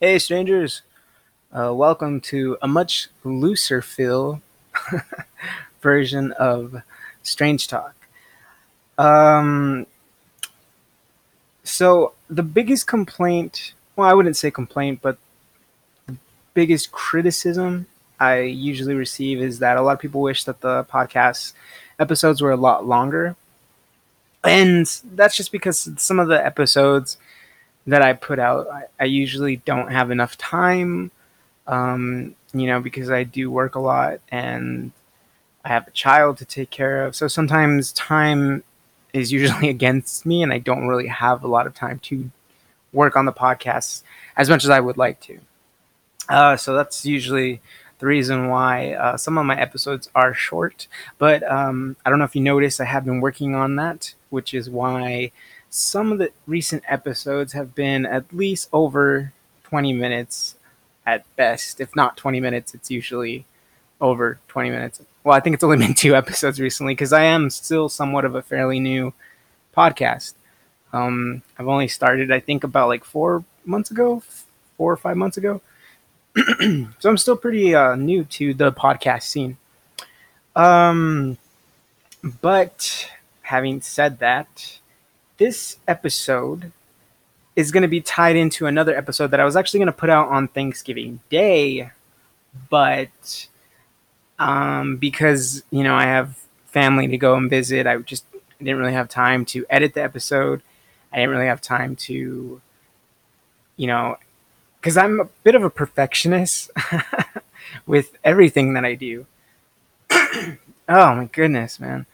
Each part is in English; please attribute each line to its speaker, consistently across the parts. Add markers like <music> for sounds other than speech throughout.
Speaker 1: Hey, strangers. Uh, welcome to a much looser feel <laughs> version of Strange Talk. Um, so, the biggest complaint, well, I wouldn't say complaint, but the biggest criticism I usually receive is that a lot of people wish that the podcast episodes were a lot longer. And that's just because some of the episodes that I put out, I, I usually don't have enough time, um, you know, because I do work a lot and I have a child to take care of. So sometimes time is usually <laughs> against me and I don't really have a lot of time to work on the podcast as much as I would like to. Uh, so that's usually the reason why uh, some of my episodes are short. But um, I don't know if you noticed, I have been working on that, which is why some of the recent episodes have been at least over 20 minutes at best. If not 20 minutes, it's usually over 20 minutes. Well, I think it's only <laughs> been two episodes recently because I am still somewhat of a fairly new podcast. Um, I've only started, I think, about like four months ago, four or five months ago. <clears throat> so I'm still pretty uh, new to the podcast scene. Um, but having said that, this episode is going to be tied into another episode that I was actually going to put out on Thanksgiving Day, but um, because you know I have family to go and visit, I just didn't really have time to edit the episode. I didn't really have time to, you know, because I'm a bit of a perfectionist <laughs> with everything that I do. <clears throat> oh my goodness, man!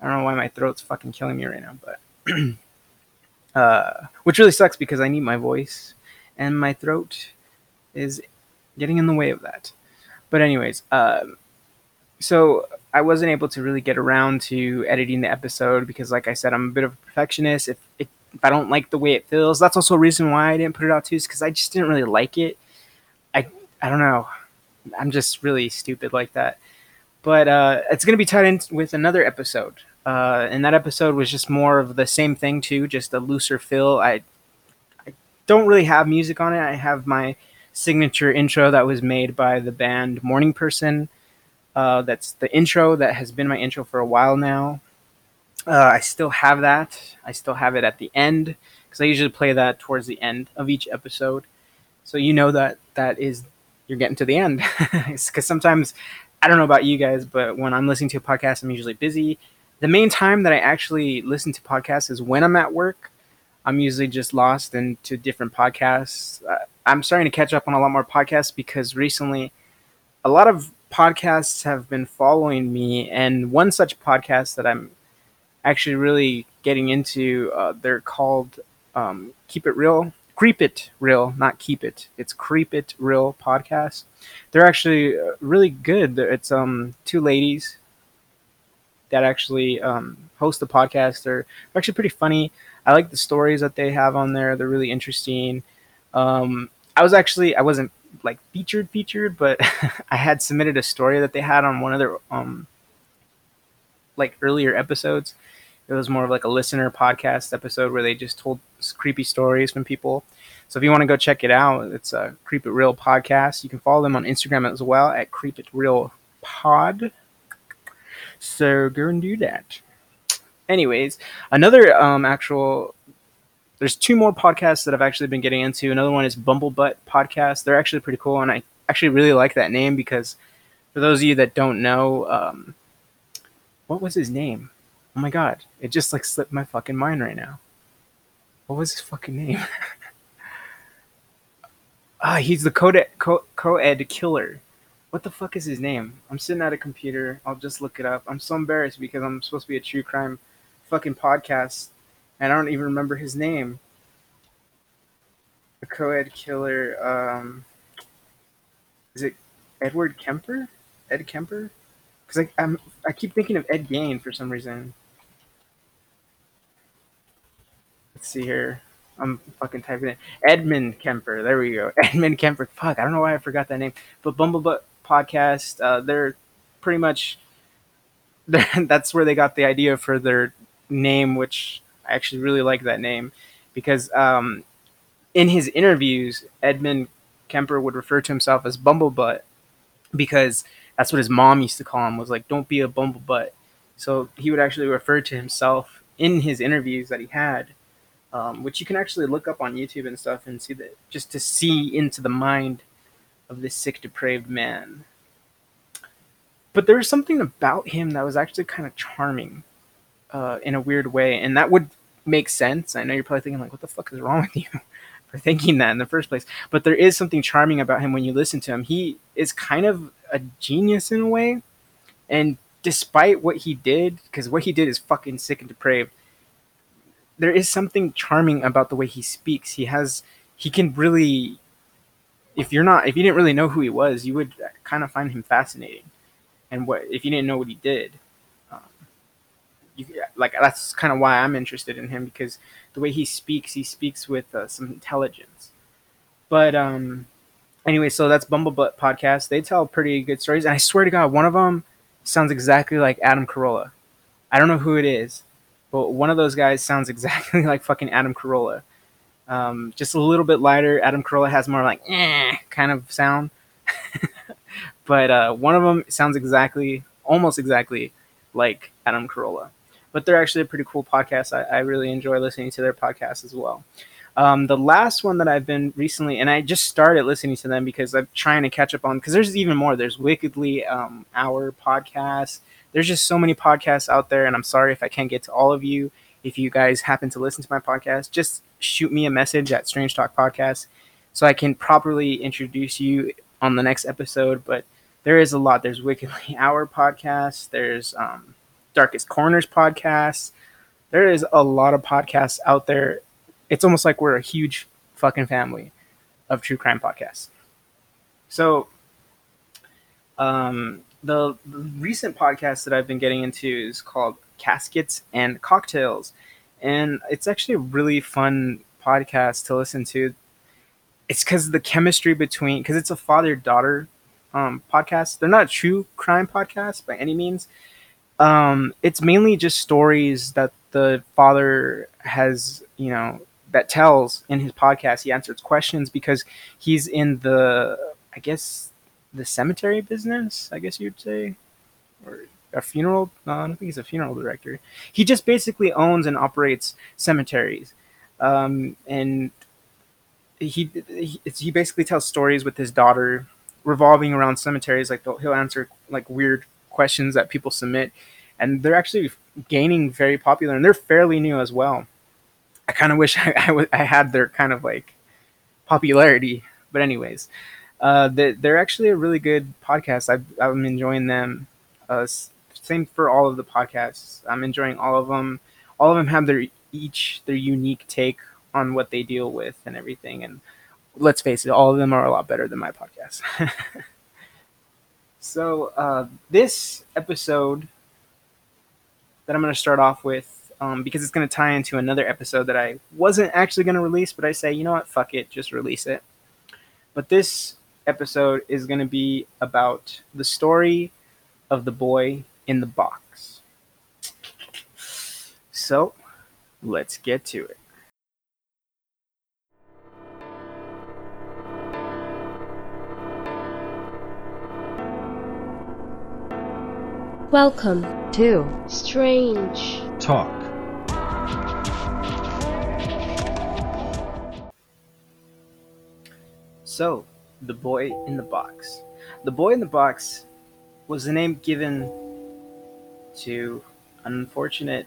Speaker 1: I don't know why my throat's fucking killing me right now, but. <clears throat> uh, which really sucks because I need my voice, and my throat is getting in the way of that. But anyways, um, so I wasn't able to really get around to editing the episode because, like I said, I'm a bit of a perfectionist. If if, if I don't like the way it feels, that's also a reason why I didn't put it out too. Is because I just didn't really like it. I I don't know. I'm just really stupid like that. But uh, it's gonna be tied in with another episode uh, and that episode was just more of the same thing too, just a looser feel. I I don't really have music on it. I have my signature intro that was made by the band Morning Person. Uh, that's the intro that has been my intro for a while now. Uh, I still have that. I still have it at the end because I usually play that towards the end of each episode. So you know that that is you're getting to the end <laughs> because sometimes I don't know about you guys, but when I'm listening to a podcast, I'm usually busy the main time that I actually listen to podcasts is when I'm at work. I'm usually just lost into different podcasts. Uh, I'm starting to catch up on a lot more podcasts because recently a lot of podcasts have been following me. And one such podcast that I'm actually really getting into, uh, they're called um, Keep It Real. Creep It Real, not Keep It. It's Creep It Real podcast. They're actually uh, really good. It's um two ladies that actually um, host the podcast. They're actually pretty funny. I like the stories that they have on there. They're really interesting. Um, I was actually I wasn't like featured featured, but <laughs> I had submitted a story that they had on one of their um, like earlier episodes. It was more of like a listener podcast episode where they just told creepy stories from people. So if you want to go check it out, it's a Creep It Real podcast. You can follow them on Instagram as well at Creep It Real Pod. So go and do that. Anyways, another um, actual. There's two more podcasts that I've actually been getting into. Another one is Bumblebutt Podcast. They're actually pretty cool, and I actually really like that name because for those of you that don't know, um, what was his name? Oh my god, it just like slipped my fucking mind right now. What was his fucking name? <laughs> ah, he's the co-ed, co- co-ed killer what the fuck is his name? I'm sitting at a computer. I'll just look it up. I'm so embarrassed because I'm supposed to be a true crime fucking podcast, and I don't even remember his name. The co-ed killer. Um, is it Edward Kemper? Ed Kemper? Because I, I'm I keep thinking of Ed Gein for some reason. Let's see here. I'm fucking typing it. Edmund Kemper. There we go. <laughs> Edmund Kemper. Fuck, I don't know why I forgot that name. But Bumblebutt podcast. Uh, they're pretty much <laughs> they're, that's where they got the idea for their name, which I actually really like that name because um, in his interviews, Edmund Kemper would refer to himself as Bumblebutt because that's what his mom used to call him was like, "Don't be a bumblebutt." So he would actually refer to himself in his interviews that he had, um, which you can actually look up on YouTube and stuff and see that just to see into the mind of this sick, depraved man. But there was something about him that was actually kind of charming uh, in a weird way, and that would make sense. I know you're probably thinking like, "What the fuck is wrong with you?" <laughs> for thinking that in the first place. But there is something charming about him when you listen to him. He is kind of a genius in a way, and despite what he did, because what he did is fucking sick and depraved, there is something charming about the way he speaks. He has, he can really, if you're not, if you didn't really know who he was, you would kind of find him fascinating. And what if you didn't know what he did? Um, you, like that's kind of why I'm interested in him because the way he speaks, he speaks with uh, some intelligence. But um, anyway, so that's Bumblebutt podcast. They tell pretty good stories, and I swear to God, one of them sounds exactly like Adam Carolla. I don't know who it is, but one of those guys sounds <laughs> exactly like fucking Adam Carolla. Um, just a little bit lighter. Adam Carolla has more like eh, kind of sound, <laughs> but uh, one of them sounds exactly, almost exactly like Adam Carolla. But they're actually a pretty cool podcast. I, I really enjoy listening to their podcast as well. Um, the last one that I've been recently, and I just started listening to them because I'm trying to catch up on. Because there's even more. There's Wickedly um, Our podcast. There's just so many podcasts out there, and I'm sorry if I can't get to all of you. If you guys happen to listen to my podcast, just shoot me a message at Strange Talk Podcast so I can properly introduce you on the next episode. But there is a lot. There's Wickedly <laughs> Hour podcast. There's um, Darkest Corners podcast. There is a lot of podcasts out there it's almost like we're a huge fucking family of true crime podcasts. So, um, the, the recent podcast that I've been getting into is called Caskets and Cocktails, and it's actually a really fun podcast to listen to. It's because the chemistry between because it's a father daughter um, podcast. They're not true crime podcasts by any means. Um, it's mainly just stories that the father has, you know, that tells in his podcast. He answers questions because he's in the, I guess, the cemetery business. I guess you'd say, or a funeral. I don't think he's a funeral director. He just basically owns and operates cemeteries, um, and he, he he basically tells stories with his daughter revolving around cemeteries. Like he'll answer like weird questions that people submit, and they're actually gaining very popular, and they're fairly new as well. I kind of wish <laughs> I, I, w- I had their kind of like popularity. But anyways, uh, they, they're actually a really good podcast. I've, I'm enjoying them. Uh, same for all of the podcasts. I'm enjoying all of them. All of them have their each their unique take on what they deal with and everything. And let's face it, all of them are a lot better than my podcast. <laughs> so uh, this episode that I'm going to start off with um, because it's going to tie into another episode that I wasn't actually going to release, but I say, you know what, fuck it, just release it. But this episode is going to be about the story of the boy in the box. So, let's get to it.
Speaker 2: Welcome to Strange
Speaker 3: Talk.
Speaker 1: So, The Boy in the Box. The Boy in the Box was the name given to an unfortunate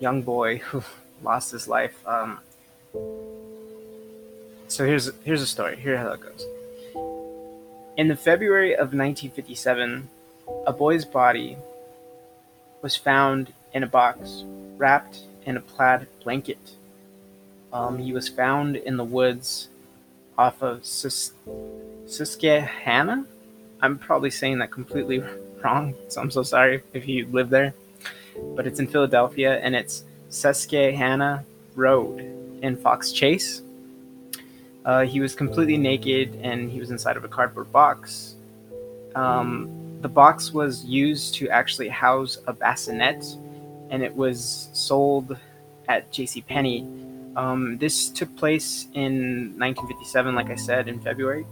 Speaker 1: young boy who <laughs> lost his life. Um, so here's here's a story. Here's how it goes. In the February of 1957, a boy's body was found in a box wrapped in a plaid blanket. Um, he was found in the woods off of Sus- Susquehanna. I'm probably saying that completely <laughs> wrong, so I'm so sorry if you live there. But it's in Philadelphia and it's Susquehanna Road in Fox Chase. Uh, he was completely naked and he was inside of a cardboard box. Um, the box was used to actually house a bassinet and it was sold at J.C. Penney Um, this took place in 1957, like I said, in February.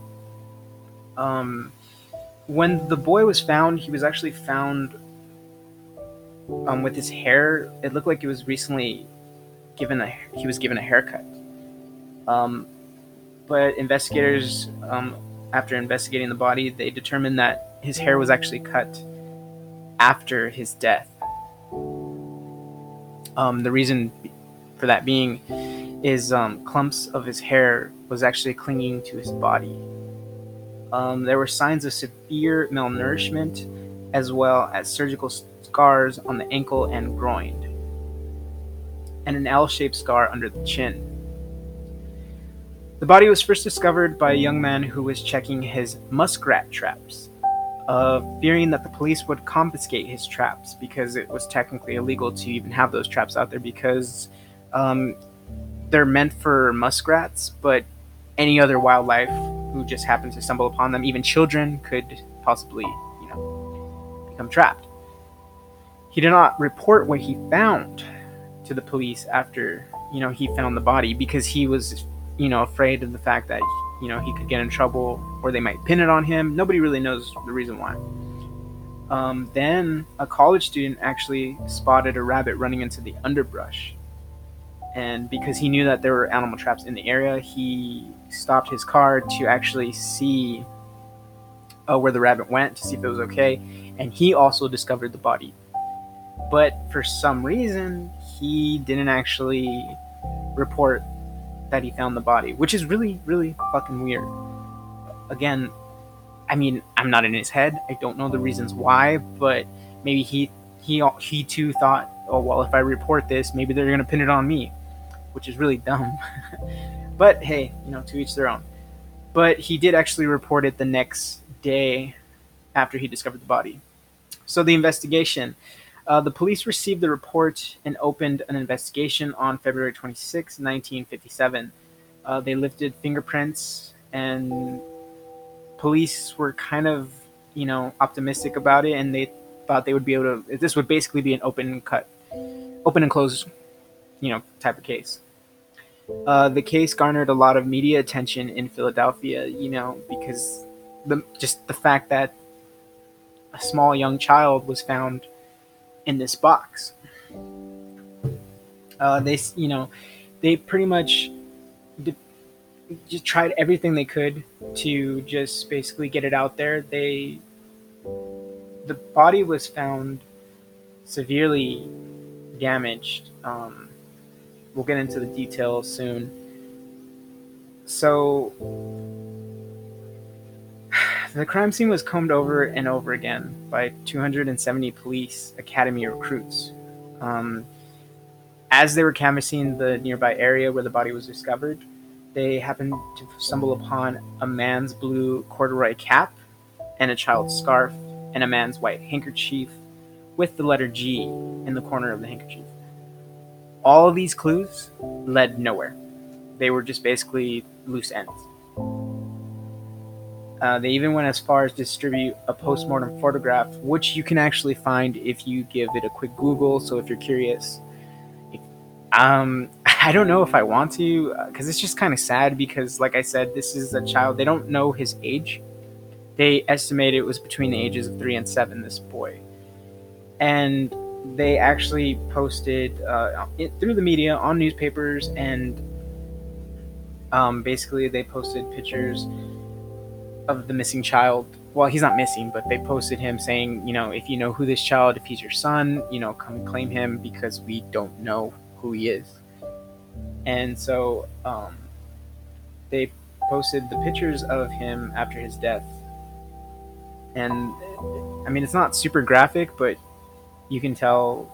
Speaker 1: Um, when the boy was found, he was actually found um, with his hair. It looked like he was recently given a he was given a haircut. Um, but investigators, um, after investigating the body, they determined that his hair was actually cut after his death. Um, the reason for that being is um, clumps of his hair was actually clinging to his body. Um, there were signs of severe malnourishment, as well as surgical scars on the ankle and groin, and an L-shaped scar under the chin. The body was first discovered by a young man who was checking his muskrat traps, uh, fearing that the police would confiscate his traps because it was technically illegal to even have those traps out there because um, they're meant for muskrats, but any other wildlife who just happens to stumble upon them, even children, could possibly, you know, become trapped. He did not report what he found to the police after, you know, he found the body because he was you know, afraid of the fact that, you know, he could get in trouble or they might pin it on him. Nobody really knows the reason why. Um, then a college student actually spotted a rabbit running into the underbrush. And because he knew that there were animal traps in the area, he stopped his car to actually see uh, where the rabbit went to see if it was okay. And he also discovered the body. But for some reason, he didn't actually report that he found the body, which is really, really fucking weird. Again, I mean, I'm not in his head. I don't know the reasons why, but maybe he he he too thought, oh well, if I report this, maybe they're gonna pin it on me, which is really dumb. <laughs> but hey, you know, to each their own. But he did actually report it the next day after he discovered the body. So the investigation uh, the police received the report and opened an investigation on February 26, 1957. Uh, they lifted fingerprints, and police were kind of, you know, optimistic about it, and they thought they would be able to. This would basically be an open cut, open and close, you know, type of case. Uh, the case garnered a lot of media attention in Philadelphia, you know, because the just the fact that a small young child was found in this box. Uh, they, you know, they pretty much just tried everything they could to just basically get it out there. They, the body was found severely damaged. Um, we'll get into the details soon. So the crime scene was combed over and over again by 270 police academy recruits. Um, as they were canvassing the nearby area where the body was discovered, they happened to stumble upon a man's blue corduroy cap and a child's scarf and a man's white handkerchief with the letter G in the corner of the handkerchief. All of these clues led nowhere. They were just basically loose ends. Uh, they even went as far as distribute a postmortem photograph, which you can actually find if you give it a quick Google. So if you're curious, um, <laughs> I don't know if I want to, because uh, it's just kind of sad. Because, like I said, this is a child. They don't know his age. They estimate it was between the ages of three and seven. This boy, and they actually posted uh, it, through the media on newspapers, and um, basically they posted pictures of the missing child. Well, he's not missing, but they posted him saying, you know, if you know who this child, if he's your son, you know, come claim him because we don't know who he is. And so um, they posted the pictures of him after his death. And I mean, it's not super graphic, but you can tell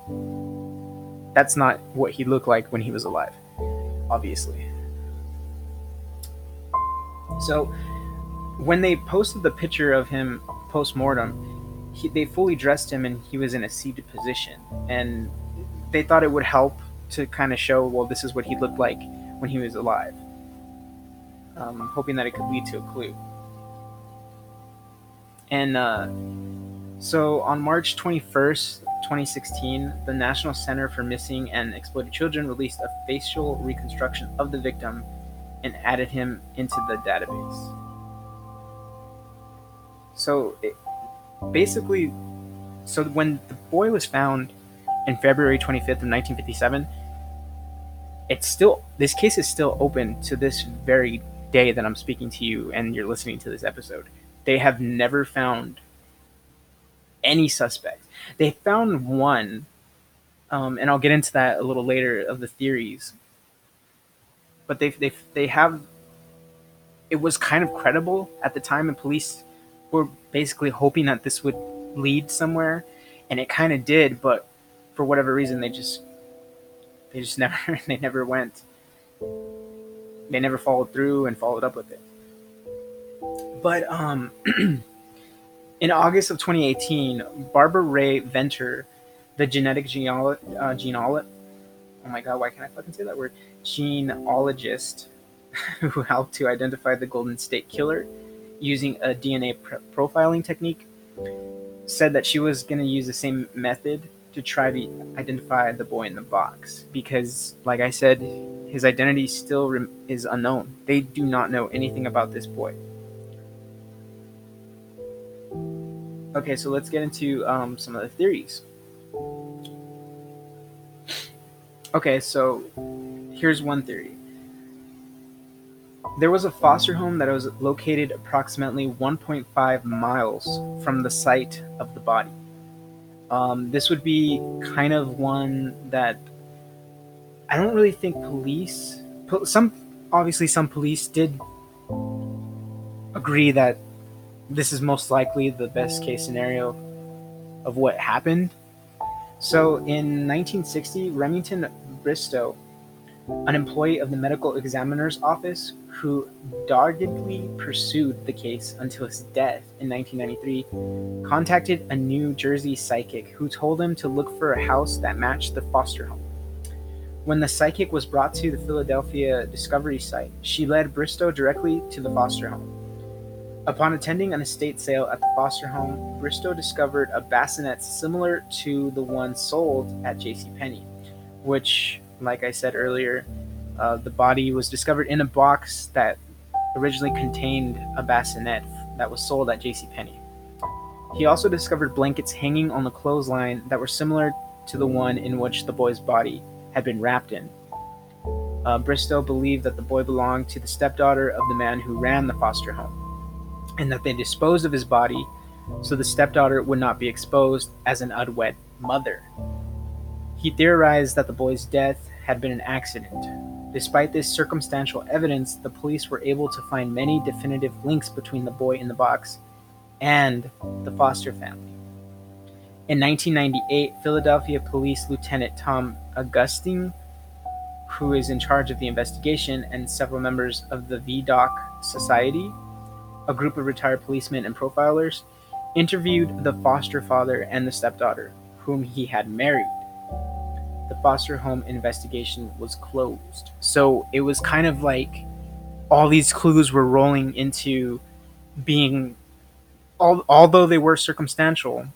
Speaker 1: that's not what he looked like when he was alive, obviously. So when they posted the picture of him post mortem, they fully dressed him and he was in a seated position, and they thought it would help to kind of show, well, this is what he looked like when he was alive. Um, hoping that it could lead to a clue. And uh, so on March 21st, 2016, the National Center for Missing and Exploited Children released a facial reconstruction of the victim and added him into the database. So it, basically, so when the boy was found in February 25th of 1957, it's still this case is still open to this very day that I'm speaking to you and you're listening to this episode. They have never found any suspect. They found one, um, and I'll get into that a little later of the theories. But they they they have. It was kind of credible at the time, and police were basically hoping that this would lead somewhere, and it kind of did. But for whatever reason, they just they just <laughs> never they never went. They never followed through and followed up with it. But um. <clears throat> In August of 2018, Barbara Rae-Venter, the genetic genealogist, uh, genealogist, oh my god, why can't I fucking say that word? Genealogist <laughs> who helped to identify the Golden State Killer using a DNA pr- profiling technique, said that she was going to use the same method to try to identify the boy in the box because, like I said, his identity still is unknown. They do not know anything about this boy. Okay, so let's get into um, some of the theories. Okay, so here's one theory. There was a foster home that was located approximately 1.5 miles from the site of the body. Um, this would be kind of one that I don't really think police, some obviously some police did agree that this is most likely the best case scenario of what happened. So in 1960, Remington Bristow, an employee of the medical examiner's office who doggedly pursued the case until his death in 1993, contacted a New Jersey psychic who told him to look for a house that matched the foster home. When the psychic was brought to the Philadelphia Discovery site, she led Bristow directly to the foster home. Upon attending an estate sale at the foster home, Bristow discovered a bassinet similar to the one sold at JCPenney, which, like I said earlier, uh, the body was discovered in a box that originally contained a bassinet that was sold at JCPenney. He also discovered blankets hanging on the clothesline that were similar to the one in which the boy's body had been wrapped in. Uh, Bristow believed that the boy belonged to the stepdaughter of the man who ran the foster home and that they disposed of his body so the stepdaughter would not be exposed as an unwed mother. He theorized that the boy's death had been an accident. Despite this circumstantial evidence, the police were able to find many definitive links between the boy in the box and the foster family. In 1998, Philadelphia Police Lieutenant Tom Augustine, who is in charge of the investigation, and several members of the Vidocq Society a group of retired policemen and profilers, interviewed the foster father and the stepdaughter, whom he had married. The foster home investigation was closed. So it was kind of like all these clues were rolling into being, although they were circumstantial,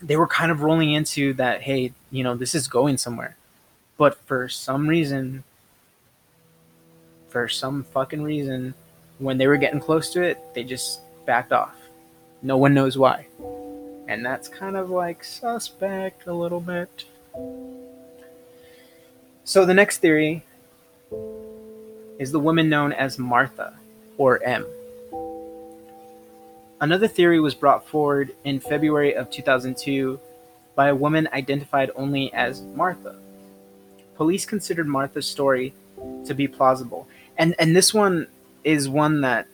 Speaker 1: they were kind of rolling into that, hey, you know, this is going somewhere. But for some reason, for some fucking reason, when they were getting close to it, they just backed off. No one knows why. And that's kind of like suspect a little bit. So the next theory is the woman known as Martha or M. Another theory was brought forward in February of 2002 by a woman identified only as Martha. Police considered Martha's story to be plausible. And and this one is one that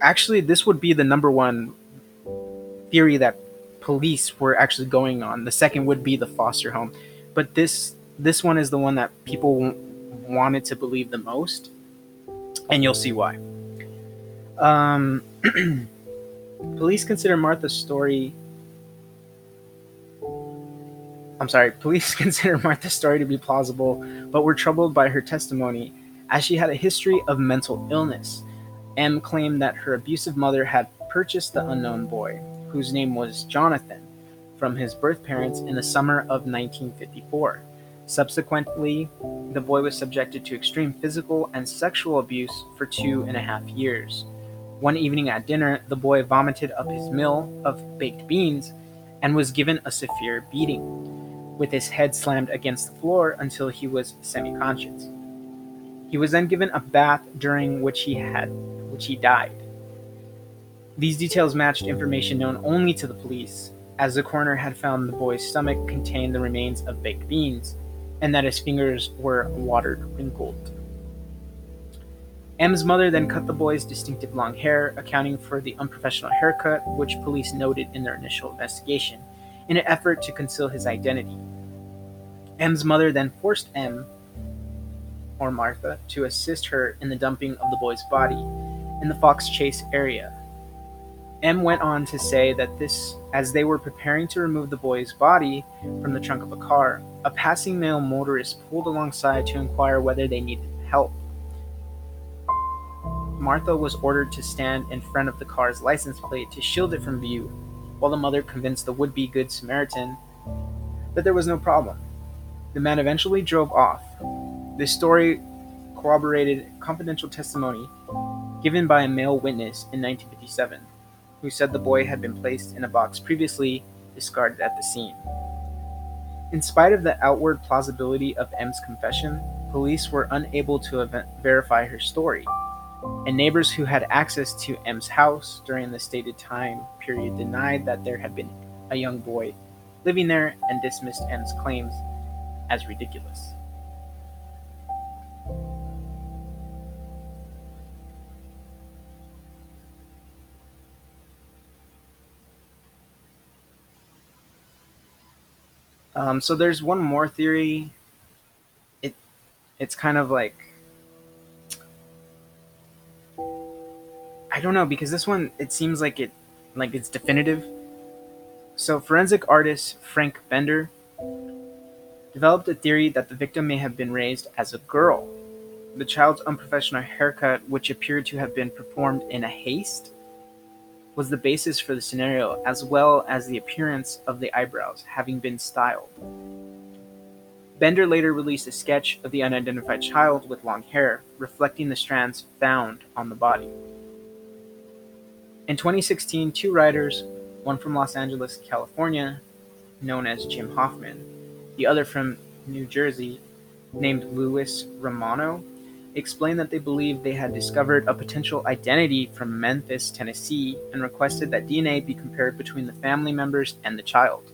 Speaker 1: actually this would be the number one theory that police were actually going on. The second would be the foster home, but this this one is the one that people wanted to believe the most, and you'll see why. Um, <clears throat> police consider Martha's story. I'm sorry, police <laughs> consider Martha's story to be plausible, but were troubled by her testimony as she had a history of mental illness. M claimed that her abusive mother had purchased the unknown boy, whose name was Jonathan, from his birth parents in the summer of 1954. Subsequently, the boy was subjected to extreme physical and sexual abuse for two and a half years. One evening at dinner, the boy vomited up his meal of baked beans and was given a severe beating, with his head slammed against the floor until he was semi conscious. He was then given a bath during which he had which he died. These details matched information known only to the police, as the coroner had found the boy's stomach contained the remains of baked beans, and that his fingers were watered wrinkled. M's mother then cut the boy's distinctive long hair, accounting for the unprofessional haircut, which police noted in their initial investigation, in an effort to conceal his identity. M's mother then forced M, or Martha, to assist her in the dumping of the boy's body in the Fox Chase area. M went on to say that this, as they were preparing to remove the boy's body from the trunk of a car, a passing male motorist pulled alongside to inquire whether they needed help. Martha was ordered to stand in front of the car's license plate to shield it from view, while the mother convinced the would be Good Samaritan that there was no problem. The man eventually drove off. This story corroborated confidential testimony given by a male witness in 1957, who said the boy had been placed in a box previously discarded at the scene. In spite of the outward plausibility of M's confession, police were unable to verify her story, and neighbors who had access to M's house during the stated time period denied that there had been a young boy living there and dismissed M's claims as ridiculous. Um, so there's one more theory. It it's kind of like I don't know because this one it seems like it like it's definitive. So forensic artist Frank Bender developed a theory that the victim may have been raised as a girl. The child's unprofessional haircut, which appeared to have been performed in a haste, was the basis for the scenario, as well as the appearance of the eyebrows having been styled. Bender later released a sketch of the unidentified child with long hair, reflecting the strands found on the body. In 2016, two writers, one from Los Angeles, California, known as Jim Hoffman, the other from New Jersey, named Louis Romano, explained that they believed they had discovered a potential identity from Memphis, Tennessee, and requested that DNA be compared between the family members and the child.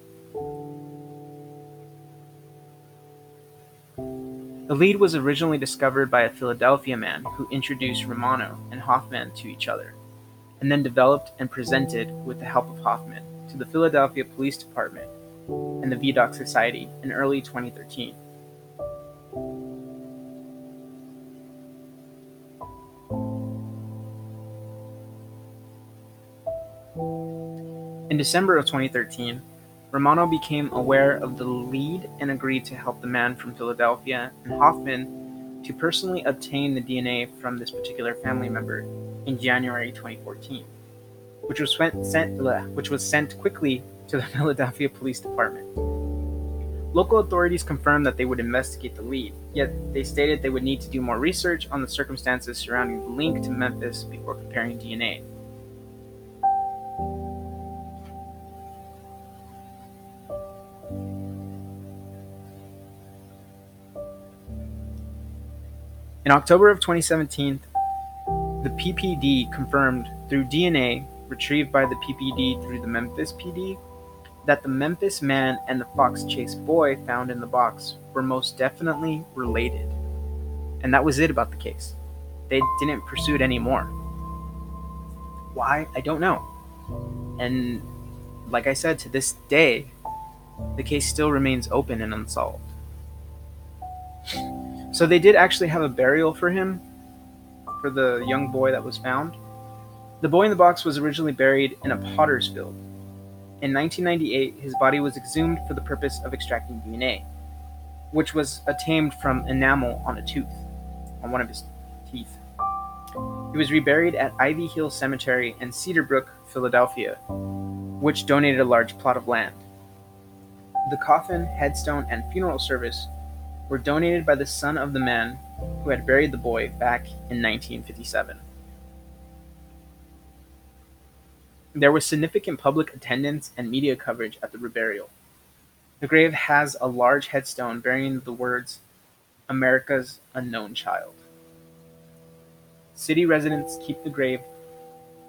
Speaker 1: The lead was originally discovered by a Philadelphia man who introduced Romano and Hoffman to each other, and then developed and presented, with the help of Hoffman, to the Philadelphia Police Department and the Vidocq Society in early 2013. In December of 2013, Romano became aware of the lead and agreed to help the man from Philadelphia and Hoffman to personally obtain the DNA from this particular family member in January 2014, which was sent, which was sent quickly to the <laughs> Philadelphia Police Department. Local authorities confirmed that they would investigate the lead, yet they stated they would need to do more research on the circumstances surrounding the link to Memphis before comparing DNA. In October of 2017, the PPD confirmed through DNA retrieved by the PPD through the Memphis PD that the Memphis man and the Fox Chase boy found in the box were most definitely related. And that was it about the case. They didn't pursue it anymore. Why? I don't know. And like I said, to this day, the case still remains open and unsolved. So they did actually have a burial for him, for the young boy that was found. The boy in the box was originally buried in a potter's field. In 1998, his body was exhumed for the purpose of extracting DNA, which was obtained from enamel on a tooth, on one of his teeth. He was reburied at Ivy Hill Cemetery in Cedarbrook, Philadelphia, which donated a large plot of land. The coffin, headstone, and funeral service were donated by the son of the man who had buried the boy back in 1957. There was significant public attendance and media coverage at the reburial. The grave has a large headstone bearing the words America's Unknown Child. City residents keep the grave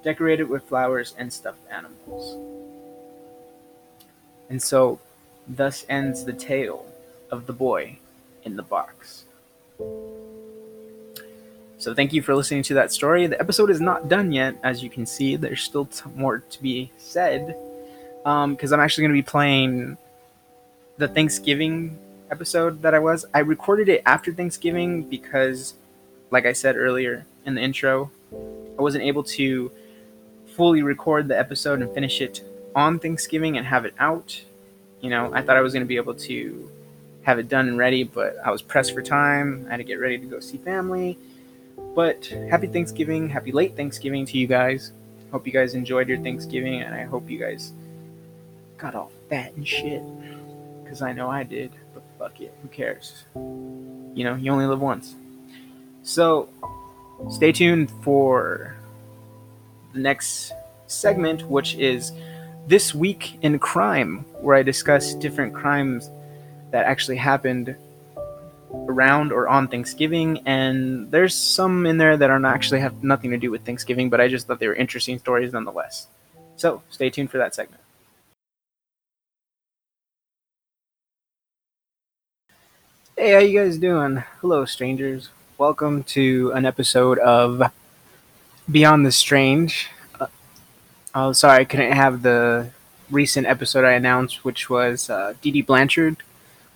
Speaker 1: decorated with flowers and stuffed animals. And so, thus ends the tale of the boy in the box. So, thank you for listening to that story. The episode is not done yet, as you can see. There's still t- more to be said. Because um, I'm actually going to be playing the Thanksgiving episode that I was. I recorded it after Thanksgiving because, like I said earlier in the intro, I wasn't able to fully record the episode and finish it on Thanksgiving and have it out. You know, I thought I was going to be able to have it done and ready, but I was pressed for time. I had to get ready to go see family. But happy Thanksgiving, happy late Thanksgiving to you guys. Hope you guys enjoyed your Thanksgiving, and I hope you guys got all fat and shit. Because I know I did, but fuck it, who cares? You know, you only live once. So, stay tuned for the next segment, which is This Week in Crime, where I discuss different crimes that actually happened around or on Thanksgiving. And there's some in there that are not actually have nothing to do with Thanksgiving, but I just thought they were interesting stories nonetheless. So stay tuned for that segment. Hey, how you guys doing? Hello, strangers. Welcome to an episode of Beyond the Strange. Uh, oh, sorry, I couldn't have the recent episode I announced, which was uh, Dee Dee Blanchard.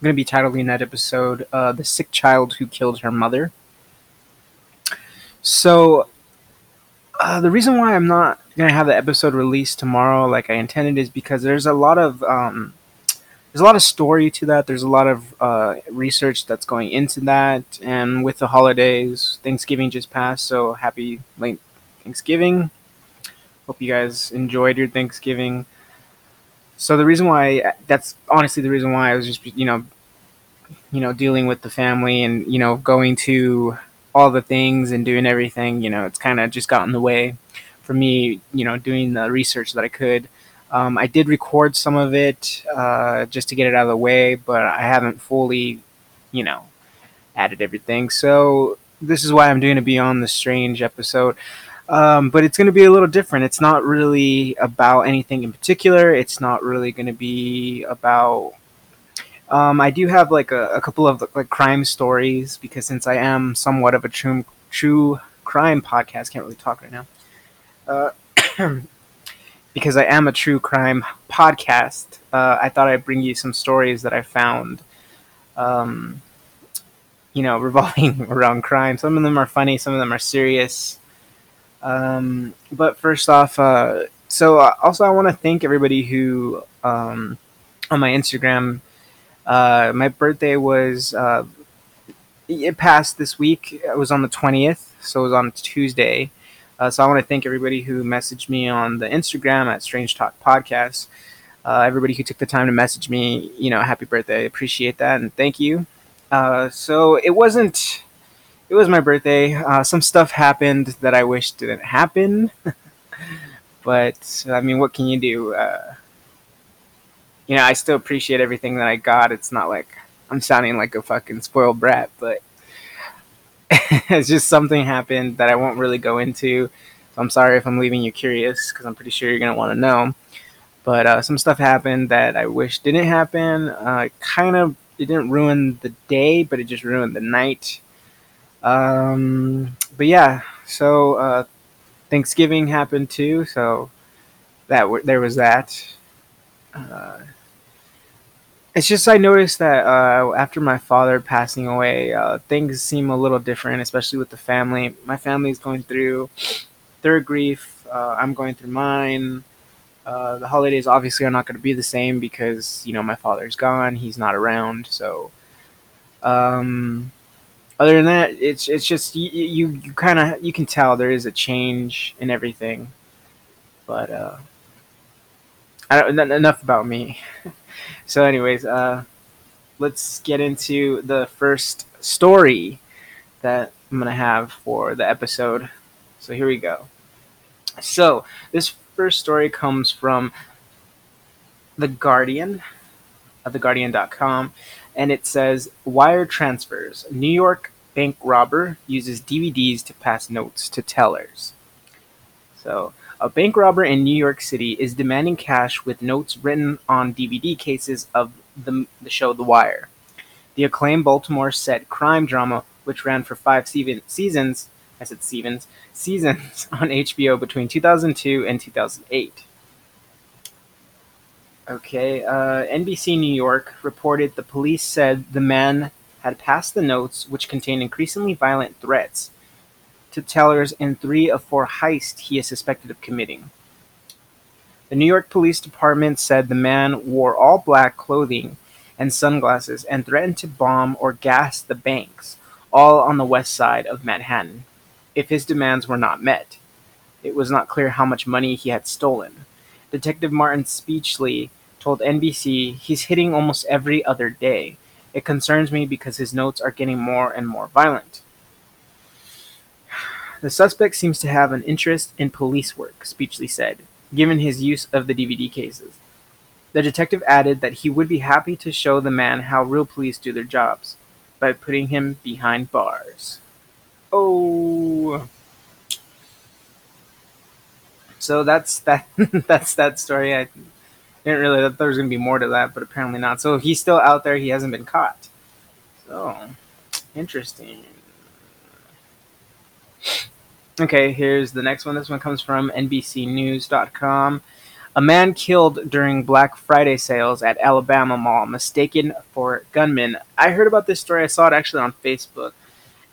Speaker 1: Going to be titling that episode uh, The Sick Child Who Killed Her Mother. So, uh, the reason why I'm not going to have the episode released tomorrow like I intended is because there's a lot of. Um, there's a lot of story to that. There's a lot of uh, research that's going into that, and with the holidays, Thanksgiving just passed, so happy late Thanksgiving. Hope you guys enjoyed your Thanksgiving. So the reason why that's honestly the reason why I was just you know you know dealing with the family and you know going to all the things and doing everything, you know, it's kind of just got in the way for me, you know, doing the research that I could. Um, I did record some of it uh, just to get it out of the way, but I haven't fully, you know, added everything. So this is why I'm doing a Beyond the Strange episode. Um, but it's going to be a little different. It's not really about anything in particular. It's not really going to be about. Um, I do have like a, a, couple of like crime stories because since I am somewhat of a true true crime podcast, can't really talk right now. Uh, <clears throat> because I am a true crime podcast, uh, I thought I'd bring you some stories that I found. Um, you know, <laughs> revolving around crime. Some of them are funny, some of them are serious. Um, but first off, uh, so uh, also I want to thank everybody who um, on my Instagram. Uh, my birthday was uh, it passed this week. It was on the twentieth, so it was on Tuesday. Uh, so I want to thank everybody who messaged me on the Instagram at Strange Talk Podcast. Uh, everybody who took the time to message me, you know, happy birthday. I appreciate that and thank you. Uh, so it wasn't it was my birthday. Uh, some stuff happened that I wish didn't happen, <laughs> but I mean, what can you do? Uh, you know, I still appreciate everything that I got. It's not like I'm sounding like a fucking spoiled brat, but <laughs> it's just something happened that I won't really go into. So I'm sorry if I'm leaving you curious because I'm pretty sure you're gonna want to know. But uh, some stuff happened that I wish didn't happen. Uh, kind of, it didn't ruin the day, but it just ruined the night. Um, but yeah, so uh, Thanksgiving happened too, so that w- there was that. Uh, it's just I noticed that uh, after my father passing away, uh, things seem a little different, especially with the family. My family is going through their grief. Uh, I'm going through mine. Uh, the holidays obviously are not going to be the same because you know my father's gone. He's not around, so um, other than that, it's it's just you you, you kind of you can tell there is a change in everything. But uh, I don't, enough about me. <laughs> so, anyways, uh, let's get into the first story that I'm gonna have for the episode. So here we go. So this first story comes from the Guardian, of theguardian.com, and it says wire transfers. New York bank robber uses DVDs to pass notes to tellers. So, a bank robber in New York City is demanding cash with notes written on DVD cases of the, the show The Wire. The acclaimed Baltimore set crime drama, which ran for five seasons, I said Stevens, seasons <laughs> on HBO between 2002 and 2008. Okay, uh, NBC New York reported the police said the man had passed the notes, which contained increasingly violent threats, to tellers in three of four heists he is suspected of committing. The New York Police Department said the man wore all black clothing and sunglasses and threatened to bomb or gas the banks, all on the west side of Manhattan, if his demands were not met. It was not clear how much money he had stolen. Detective Martin Speechley told NBC he's hitting almost every other day. It concerns me because his notes are getting more and more violent. The suspect seems to have an interest in police work, Speechley said, given his use of the DVD cases. The detective added that he would be happy to show the man how real police do their jobs by putting him behind bars. Oh. So that's that <laughs> that's that story. I didn't really thought there was gonna be more to that, but apparently not. So he's still out there, he hasn't been caught. So interesting. Okay, here's the next one. This one comes from NBCNews.com. A man killed during Black Friday sales at Alabama Mall, mistaken for gunman. I heard about this story. I saw it actually on Facebook,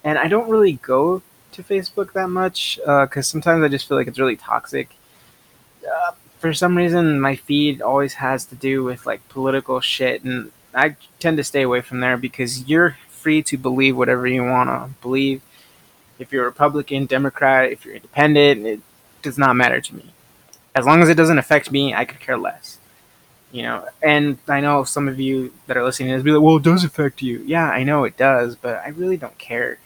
Speaker 1: and I don't really go to Facebook that much because uh, sometimes I just feel like it's really toxic. Uh, for some reason, my feed always has to do with like political shit, and I tend to stay away from there because you're free to believe whatever you want to believe if you're a Republican, Democrat, if you're independent, it does not matter to me. As long as it doesn't affect me, I could care less. You know, and I know some of you that are listening is be like, well, it does affect you. Yeah, I know it does, but I really don't care.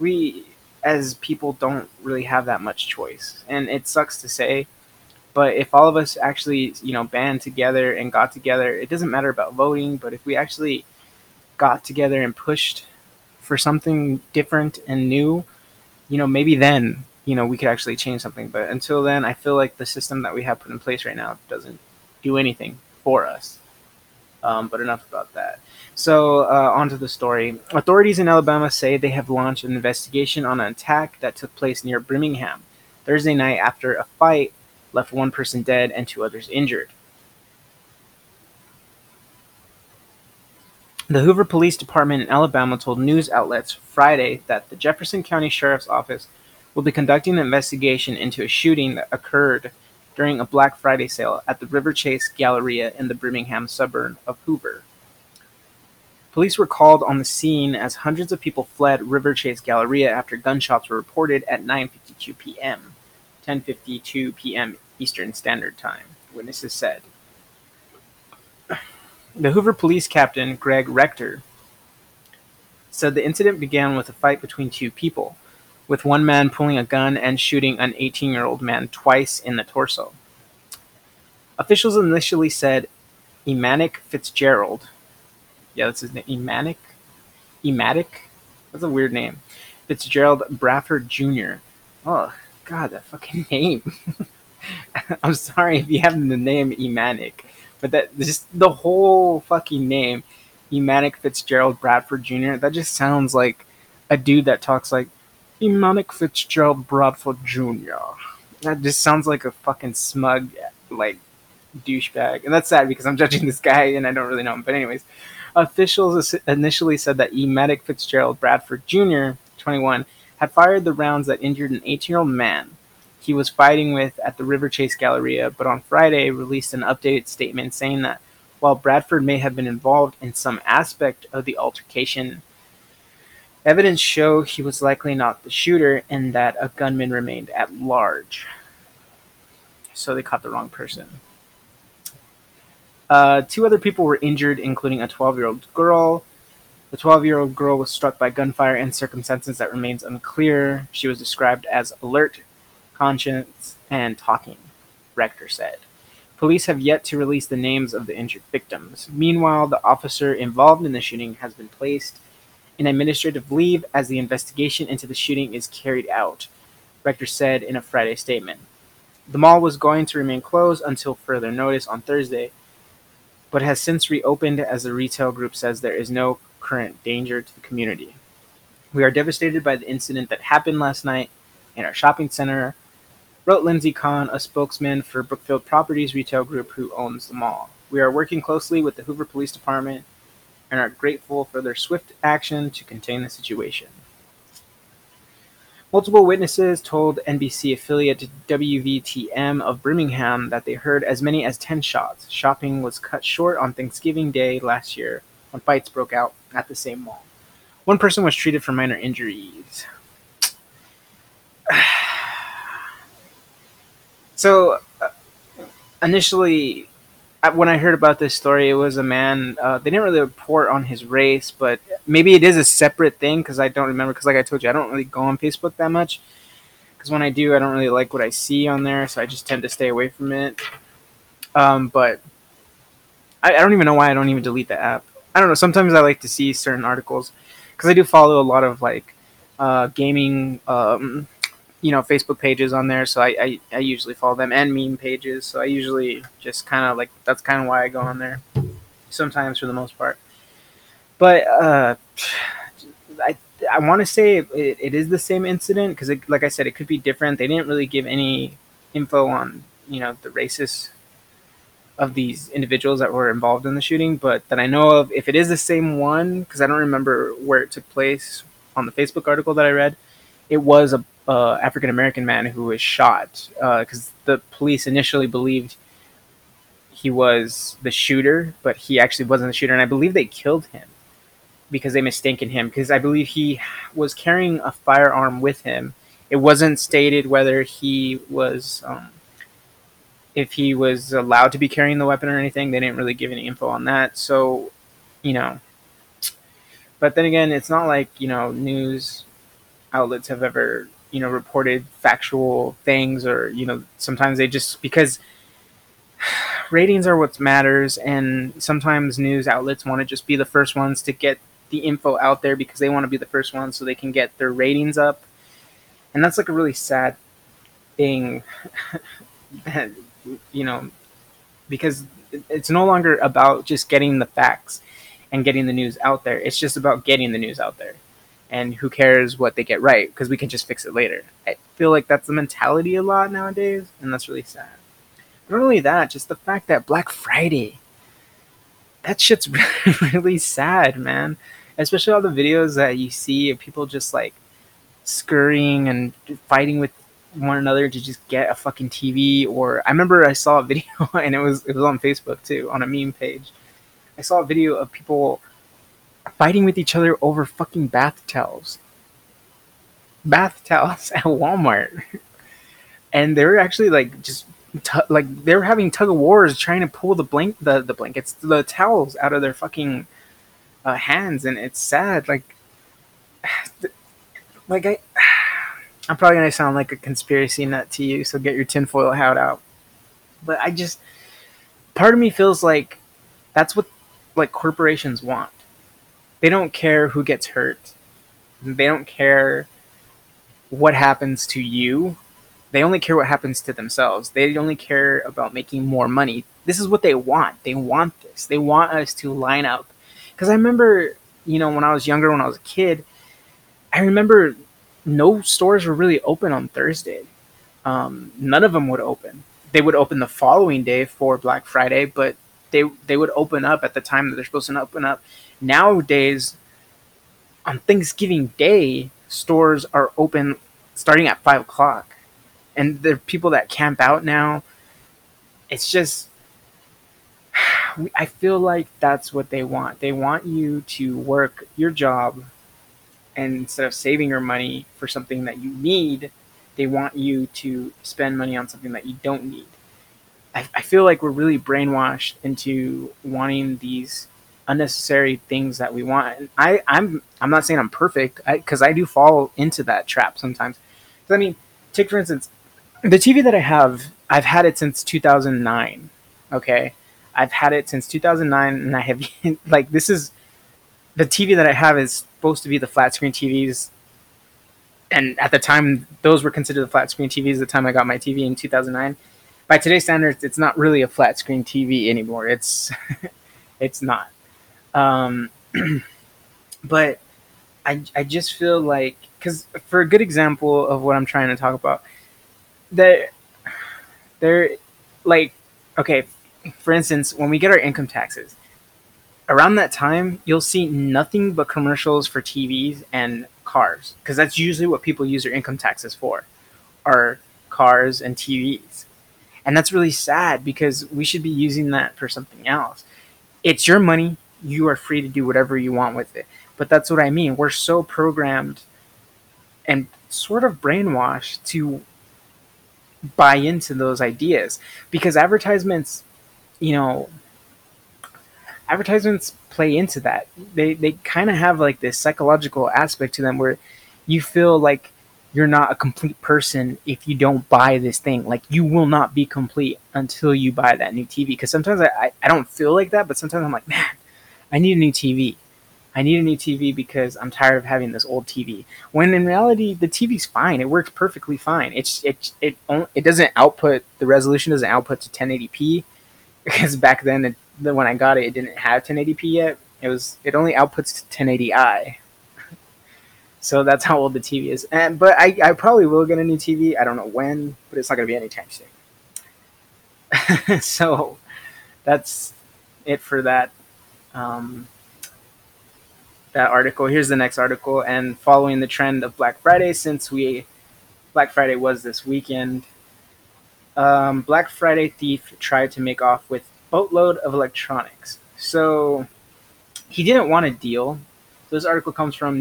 Speaker 1: We, as people, don't really have that much choice. And it sucks to say, but if all of us actually, you know, band together and got together, it doesn't matter about voting, but if we actually got together and pushed for something different and new, you know, maybe then, you know, we could actually change something. But until then, I feel like the system that we have put in place right now doesn't do anything for us. Um, but enough about that. So, uh, on to the story. Authorities in Alabama say they have launched an investigation on an attack that took place near Birmingham Thursday night after a fight left one person dead and two others injured. The Hoover Police Department in Alabama told news outlets Friday that the Jefferson County Sheriff's Office will be conducting an investigation into a shooting that occurred during a Black Friday sale at the Riverchase Galleria in the Birmingham suburb of Hoover. Police were called on the scene as hundreds of people fled Riverchase Galleria after gunshots were reported at 9:52 p.m. 10:52 p.m. Eastern Standard Time, witnesses said. The Hoover police captain, Greg Rector, said the incident began with a fight between two people, with one man pulling a gun and shooting an 18 year old man twice in the torso. Officials initially said Emanic Fitzgerald. Yeah, that's his name. Emanic? Ematic? That's a weird name. Fitzgerald Bradford Jr. Oh, God, that fucking <laughs> name. <laughs> I'm sorry if you have the name Emanic. But that just the whole fucking name, Emanic Fitzgerald Bradford Jr. That just sounds like a dude that talks like Emanic Fitzgerald Bradford Jr. That just sounds like a fucking smug like douchebag, and that's sad because I'm judging this guy and I don't really know him. But anyways, officials initially said that Emanic Fitzgerald Bradford Jr. 21 had fired the rounds that injured an 18-year-old man he was fighting with at the Riverchase Galleria, but on Friday released an updated statement saying that while Bradford may have been involved in some aspect of the altercation, evidence show he was likely not the shooter and that a gunman remained at large. So they caught the wrong person. Uh, two other people were injured, including a 12 year old girl. The 12 year old girl was struck by gunfire in circumstances that remains unclear. She was described as alert, conscious, and talking, Rector said. Police have yet to release the names of the injured victims. Meanwhile, the officer involved in the shooting has been placed in administrative leave as the investigation into the shooting is carried out, Rector said in a Friday statement. The mall was going to remain closed until further notice on Thursday, but has since reopened as the retail group says there is no current danger to the community. We are devastated by the incident that happened last night in our shopping center, wrote Lindsay Kahn, a spokesman for Brookfield Properties Retail Group who owns the mall. We are working closely with the Hoover Police Department and are grateful for their swift action to contain the situation. Multiple witnesses told NBC affiliate WVTM of Birmingham that they heard as many as 10 shots. Shopping was cut short on Thanksgiving Day last year when fights broke out at the same mall. One person was treated for minor injuries. <sighs> <sighs> so, uh, initially, when I heard about this story, it was a man. Uh, they didn't really report on his race, but maybe it is a separate thing because I don't remember. Because, like I told you, I don't really go on Facebook that much. Because when I do, I don't really like what I see on there, so I just tend to stay away from it. Um, but I, I don't even know why I don't even delete the app. I don't know. Sometimes I like to see certain articles because I do follow a lot of like uh, gaming, um, you know, Facebook pages on there. So I, I, I usually follow them and meme pages. So I usually just kind of like that's kind of why I go on there. Sometimes for the most part, but uh, I I want to say it, it is the same incident because like I said, it could be different. They didn't really give any info on you know the racist of these individuals that were involved in the shooting, but that I know of, if it is the same one, because I don't remember where it took place on the Facebook article that I read, it was a uh, African American man who was shot because uh, the police initially believed he was the shooter, but he actually wasn't the shooter, and I believe they killed him because they mistaken him because I believe he was carrying a firearm with him. It wasn't stated whether he was um, if he was allowed to be carrying the weapon or anything. They didn't really give any info on that. So, you know, but then again, it's not like, you know, news outlets have ever, you know, reported factual things or, you know, sometimes they just because ratings are what matters and sometimes news outlets want to just be the first ones to get the info out there because they want to be the first ones so they can get their ratings up. And that's like a really sad thing <laughs> you know, because it's no longer about just getting the facts and getting the news out there. It's just about getting the news out there. And who cares what they get right because we can just fix it later. I feel like that's the mentality a lot nowadays, and that's really sad. Not only that, just the fact that Black Friday, that shit's <laughs> really sad, man. Especially all the videos that you see of people just like scurrying and fighting with one another to just get a fucking TV or I remember I saw a <laughs> video and it was it was on Facebook too on a meme page. I saw a video of people fighting with each other over fucking bath towels. Bath towels <laughs> at Walmart. And they were actually like just t- like they were having tug of wars trying to pull the blank the, the blankets the towels out of their fucking uh, hands and it's sad like <sighs> like I <sighs> I'm probably gonna sound like a conspiracy nut to you, so get your tinfoil hat out. But I just, part of me feels like that's what like corporations want. They don't care who gets hurt. They don't care what happens to you. They only care what happens to themselves. They only care about making more money. This is what they want. They want this. They want us to line up. Because I remember, you know, when I was younger, when I was a kid, I remember no stores were really open on Thursday. Um, none of them would open. They would open the following day for Black Friday, but they they would open up at the time that they're supposed to open up. Nowadays, on Thanksgiving Day, stores are open starting at five o'clock, and the people that camp out now. It's just, I feel like that's what they want. They want you to work your job and instead of saving your money for something that you need, they want you to spend money on something that you don't need. I, I feel like we're really brainwashed into wanting these unnecessary things that we want. And I, I'm I'm not saying I'm perfect because I, I, do fall into that trap sometimes. I mean, take for instance, the TV that I have, I've had it since 2009. Okay, I've had it since 2009, and I have <laughs> like this is the TV that I have is supposed to be the flat screen TVs, and at the time those were considered the flat screen TVs. The time I got my TV in 2009, by today's standards, it's not really a flat screen TV anymore. It's <laughs> it's not. Um, <clears throat> but I I just feel like because for a good example of what I'm trying to talk about, that they're like okay for instance, when we get our income taxes, around that time, you'll see nothing but commercials for TVs and cars, because that's usually what people use their income taxes for, are cars and TVs. And that's really sad because we should be using that for something else. It's your money. You are free to do whatever you want with it. But that's what I mean. We're so programmed and sort of brainwashed to buy into those ideas because advertisements you know, advertisements play into that. They they kind of have like this psychological aspect to them where you feel like you're not a complete person if you don't buy this thing. Like you will not be complete until you buy that new TV. Because sometimes I, I, I don't feel like that, but sometimes I'm like, man, I need a new TV. I need a new TV because I'm tired of having this old TV. When in reality, the TV's fine. It works perfectly fine. It's it it it doesn't output the resolution doesn't output to 1080p <laughs> because back then it, when I got it, it didn't have 1080p yet. It was it only outputs to 1080i. So that's how old the TV is. And but I, I probably will get a new TV. I don't know when, but it's not gonna be anytime soon. <laughs> so that's it for that um, that article. Here's the next article. And following the trend of Black Friday, since we Black Friday was this weekend, um, Black Friday thief tried to make off with boatload of electronics. So he didn't want a deal. This article comes from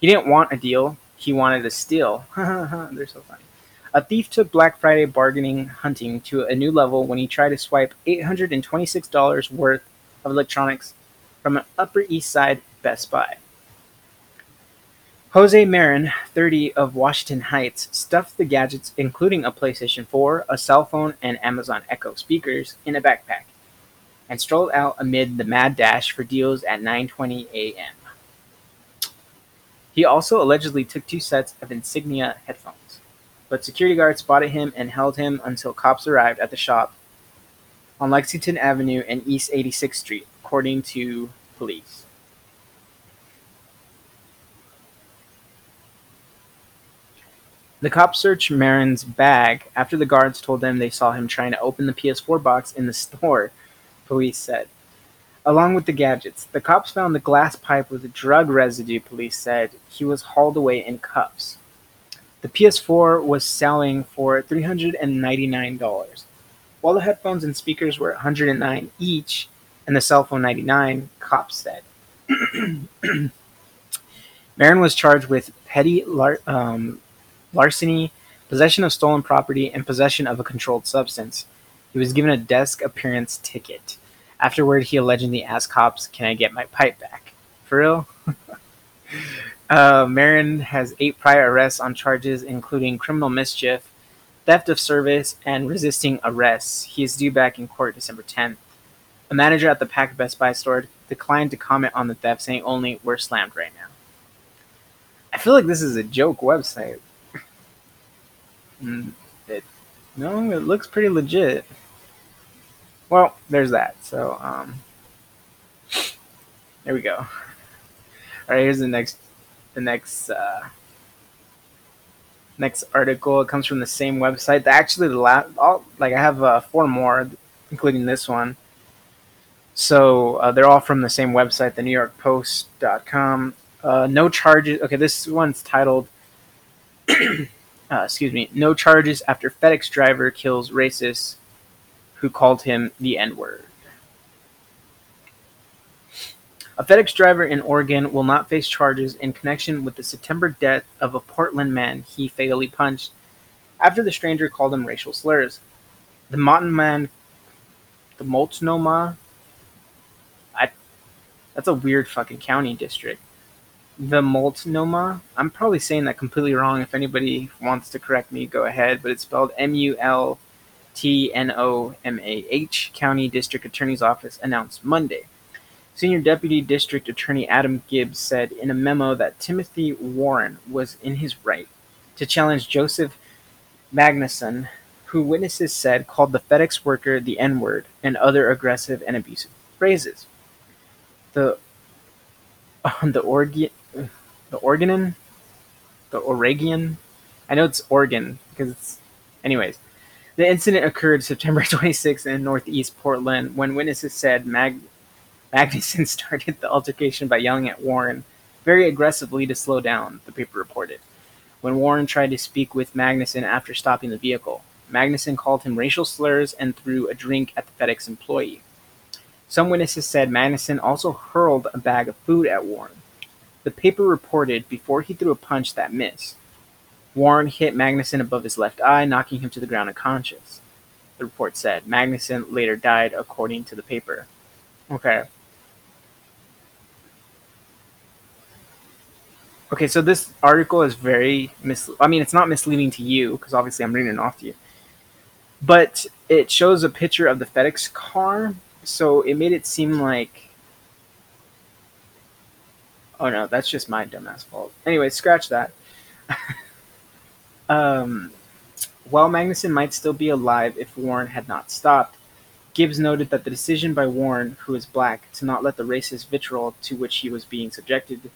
Speaker 1: He didn't want a deal. He wanted a steal. <laughs> They're so funny. A thief took Black Friday bargaining hunting to a new level when he tried to swipe $826 worth of electronics from an Upper East Side Best Buy. Jose Marin, 30, of Washington Heights, stuffed the gadgets, including a PlayStation 4, a cell phone, and Amazon Echo speakers, in a backpack, and strolled out amid the mad dash for deals at 9:20 a.m. He also allegedly took two sets of Insignia headphones, but security guards spotted him and held him until cops arrived at the shop on Lexington Avenue and East 86th Street, according to police. The cops searched Marin's bag after the guards told them they saw him trying to open the PS4 box in the store, police said. Along with the gadgets, the cops found the glass pipe with drug residue, police said. He was hauled away in cuffs. The PS4 was selling for $399, while the headphones and speakers were 109 each and the cell phone 99, cops said. <clears throat> Marin was charged with petty lar- um, larceny, possession of stolen property, and possession of a controlled substance. He was given a desk appearance ticket. Afterward, he allegedly asked cops, Can I get my pipe back? For real? <laughs> uh, Marin has eight prior arrests on charges including criminal mischief, theft of service, and resisting arrests. He is due back in court December 10th. A manager at the Pack Best Buy store declined to comment on the theft, saying only, We're slammed right now. I feel like this is a joke website. <laughs> Mm, it no, it looks pretty legit. Well, there's that. So um, there we go. All right, here's the next the next uh, next article. It comes from the same website. Actually, the last all like I have uh, four more, including this one. So uh, they're all from the same website, the NewYorkPost.com. Uh, no charges. Okay, this one's titled <clears throat> uh, excuse me, no charges after FedEx driver kills racist who called him the N word. A FedEx driver in Oregon will not face charges in connection with the September death of a Portland man he fatally punched after the stranger called him racial slurs. The Man, the Multnomah, I, that's a weird fucking county district. The Multnomah, I'm probably saying that completely wrong. If anybody wants to correct me, go ahead. But it's spelled M U L T N O M A H County District Attorney's Office announced Monday. Senior Deputy District Attorney Adam Gibbs said in a memo that Timothy Warren was in his right to challenge Joseph Magnuson, who witnesses said called the FedEx worker the N word and other aggressive and abusive phrases. The um, the Oregon the Oregon the Oregon I know it's Oregon because it's anyways the incident occurred September <laughs> 26th in northeast Portland when witnesses said Mag- Magnuson <laughs> started the altercation by yelling at Warren very aggressively to slow down, the paper reported. When Warren tried to speak with Magnuson after stopping the vehicle, Magnuson called him racial slurs and threw a drink at the FedEx employee. Some witnesses said Magnuson also hurled a bag of food at Warren. The paper reported before he threw a punch that missed. Warren hit Magnuson above his left eye, knocking him to the ground unconscious. The report said Magnuson later died, according to the paper. Okay. Okay, so this article is very mis. I mean, it's not misleading to you because obviously I'm reading it off to you, but it shows a picture of the FedEx car, so it made it seem like. Oh no, that's just my dumbass fault. Anyway, scratch that. <laughs> Um, while Magnuson might still be alive if Warren had not stopped, Gibbs noted that the decision by Warren, who is black, to not let the racist vitriol to which he was being subjected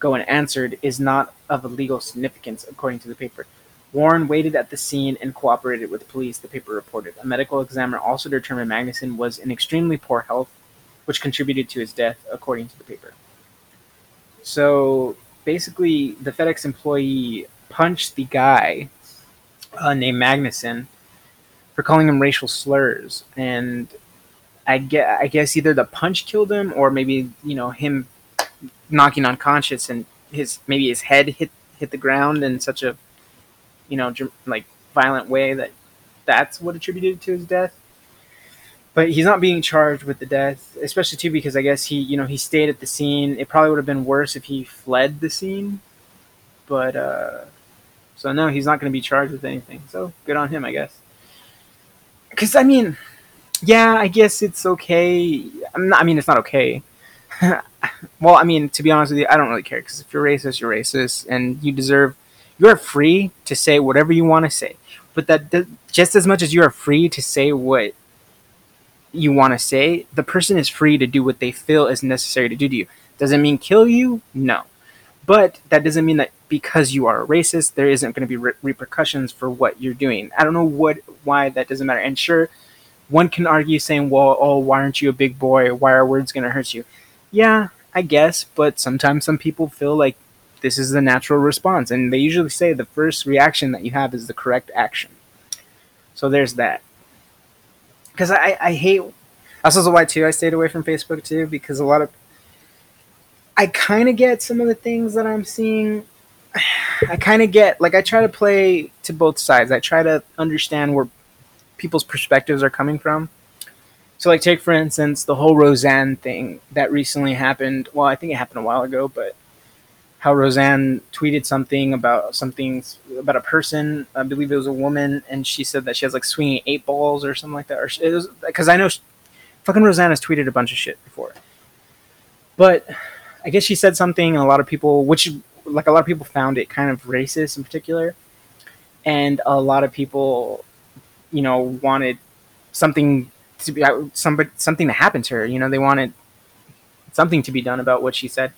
Speaker 1: go unanswered is not of a legal significance, according to the paper. Warren waited at the scene and cooperated with police, the paper reported. A medical examiner also determined Magnuson was in extremely poor health, which contributed to his death, according to the paper. So basically, the FedEx employee punched the guy uh, named Magnuson for calling him racial slurs, and I get I guess either the punch killed him or maybe you know him knocking unconscious and his maybe his head hit hit the ground in such a you know like violent way that that's what attributed to his death. But he's not being charged with the death, especially too because I guess he you know he stayed at the scene. It probably would have been worse if he fled the scene, but uh, so no, he's not going to be charged with anything. So good on him, I guess. Because I mean, yeah, I guess it's okay. Not, I mean, it's not okay. <laughs> well, I mean, to be honest with you, I don't really care because if you're racist, you're racist, and you deserve. You are free to say whatever you want to say, but that just as much as you are free to say what you want to say, the person is free to do what they feel is necessary to do to you. Does it mean kill you? No. But that doesn't mean that because you are a racist, there isn't going to be re- repercussions for what you're doing. I don't know what why that doesn't matter. And sure, one can argue saying, "Well, oh, why aren't you a big boy? Why are words going to hurt you?" Yeah, I guess, but sometimes some people feel like this is the natural response, and they usually say the first reaction that you have is the correct action. So there's that. Because I, I hate. That's also why too I stayed away from Facebook too because a lot of I kind of get some of the things that I'm seeing. <sighs> I kind of get like I try to play to both sides. I try to understand where people's perspectives are coming from. So, like, take for instance the whole Roseanne thing that recently happened. Well, I think it happened a while ago, but how Roseanne tweeted something about something about a person. I believe it was a woman, and she said that she has like swinging eight balls or something like that. Or because I know she, fucking Roseanne has tweeted a bunch of shit before, but I guess she said something, and a lot of people, which like a lot of people found it kind of racist in particular, and a lot of people, you know, wanted something to be uh, somebody something to happen to her. You know, they wanted something to be done about what she said.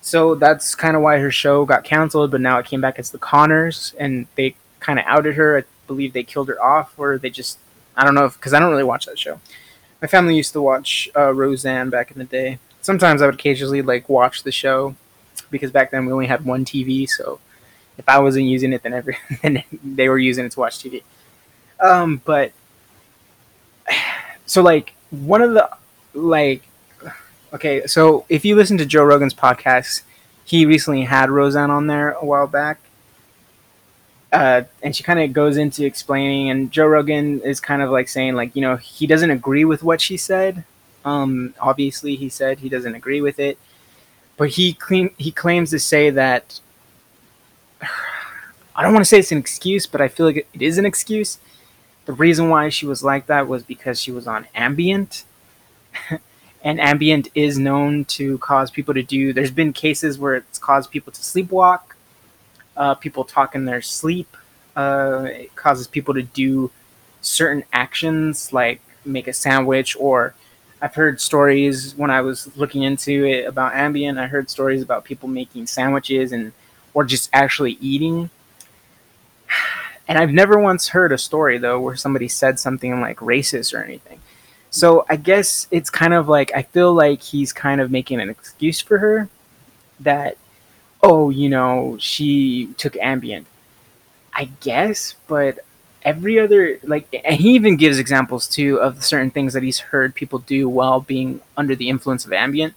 Speaker 1: So that's kind of why her show got canceled, but now it came back as the Conners, and they kind of outed her. I believe they killed her off, or they just I don't know because I don't really watch that show. My family used to watch uh, Roseanne back in the day, sometimes I would occasionally like watch the show because back then we only had one TV. So if I wasn't using it, then every <laughs> then they were using it to watch TV. Um, but <sighs> so like one of the like okay, so if you listen to Joe Rogan's podcast, he recently had Roseanne on there a while back. uh, and she kind of goes into explaining, and Joe Rogan is kind of like saying, like, you know, he doesn't agree with what she said. Um, obviously, he said he doesn't agree with it, but he claim, he claims to say that I don't want to say it's an excuse, but I feel like it is an excuse. The reason why she was like that was because she was on Ambien, <laughs> and Ambien is known to cause people to do. There's been cases where it's caused people to sleepwalk, uh, people talk in their sleep. Uh, it causes people to do certain actions like make a sandwich or I've heard stories when I was looking into it about Ambien. I heard stories about people making sandwiches and or just actually eating. And I've never once heard a story though where somebody said something like racist or anything. So I guess it's kind of like I feel like he's kind of making an excuse for her that oh, you know, she took Ambien. I guess, but every other like and he even gives examples too of certain things that he's heard people do while being under the influence of Ambien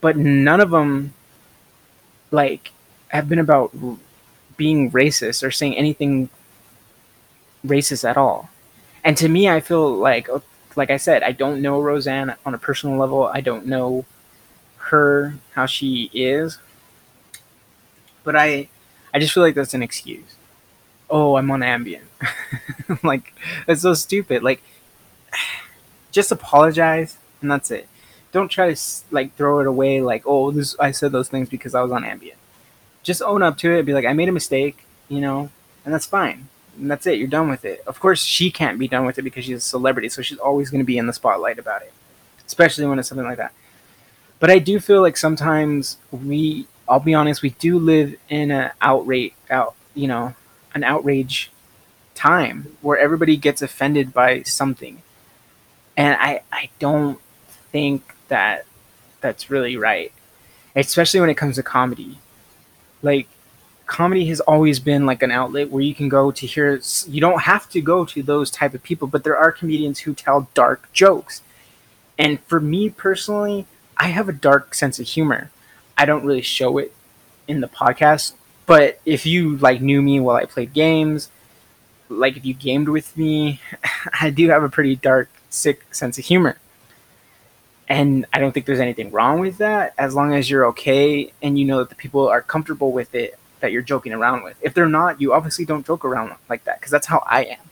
Speaker 1: But none of them like have been about being racist or saying anything racist at all. And to me, I feel like like I said, I don't know Roseanne on a personal level. I don't know her how she is, but I I just feel like that's an excuse. Oh, I'm on Ambien. <laughs> like that's so stupid. Like <sighs> just apologize and that's it. Don't try to like throw it away like, "Oh, this I said those things because I was on Ambien." Just own up to it. Be like, "I made a mistake," you know, and that's fine. And that's it. You're done with it. Of course, she can't be done with it because she's a celebrity, so she's always going to be in the spotlight about it, especially when it's something like that. But I do feel like sometimes we I'll be honest, we do live in an outrage, out, you know, an outrage time where everybody gets offended by something, and I I don't think that that's really right, especially when it comes to comedy. Like, comedy has always been like an outlet where you can go to hear. You don't have to go to those type of people, but there are comedians who tell dark jokes, and for me personally, I have a dark sense of humor I don't really show it in the podcast. But if you like knew me while I played games, like if you gamed with me, <laughs> I do have a pretty dark, sick sense of humor. And I don't think there's anything wrong with that as long as you're okay and you know that the people are comfortable with it that you're joking around with. If they're not, you obviously don't joke around like that because that's how I am.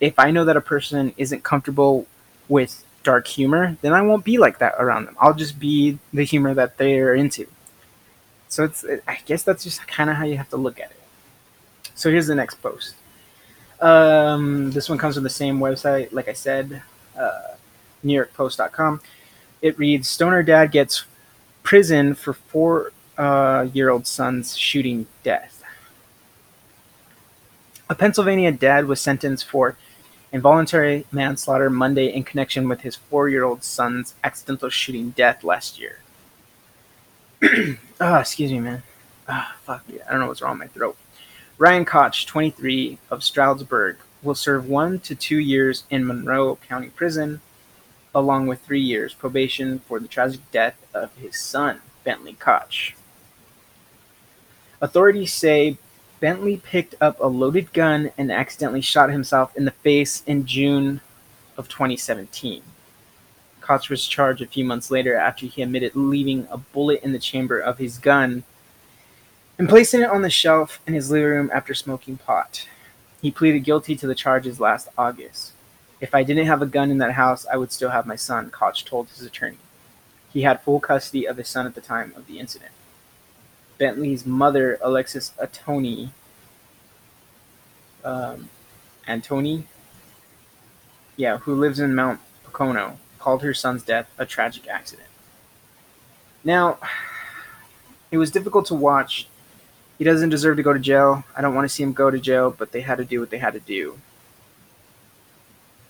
Speaker 1: If I know that a person isn't comfortable with dark humor, then I won't be like that around them. I'll just be the humor that they're into. So it's I guess that's just kind of how you have to look at it. So here's the next post. Um, this one comes from the same website, like I said, uh, NewYorkPost.com. It reads: Stoner dad gets prison for four-year-old uh, son's shooting death. A Pennsylvania dad was sentenced for involuntary manslaughter Monday in connection with his four year old son's accidental shooting death last year. Oh, <clears throat> excuse me, man. Ah, fuck yeah. I don't know what's wrong with my throat. Ryan Koch, 23, of Stroudsburg, will serve one to two years in Monroe County Prison, along with three years probation for the tragic death of his son, Bentley Koch. Authorities say Bentley picked up a loaded gun and accidentally shot himself in the face in June of 2017. Koch was charged a few months later after he admitted leaving a bullet in the chamber of his gun and placing it on the shelf in his living room after smoking pot. He pleaded guilty to the charges last August. If I didn't have a gun in that house, I would still have my son, Koch told his attorney. He had full custody of his son at the time of the incident. Bentley's mother, Alexis Atoni, um, Antoni, yeah, who lives in Mount Pocono, called her son's death a tragic accident. Now, it was difficult to watch. He doesn't deserve to go to jail. I don't want to see him go to jail, but they had to do what they had to do.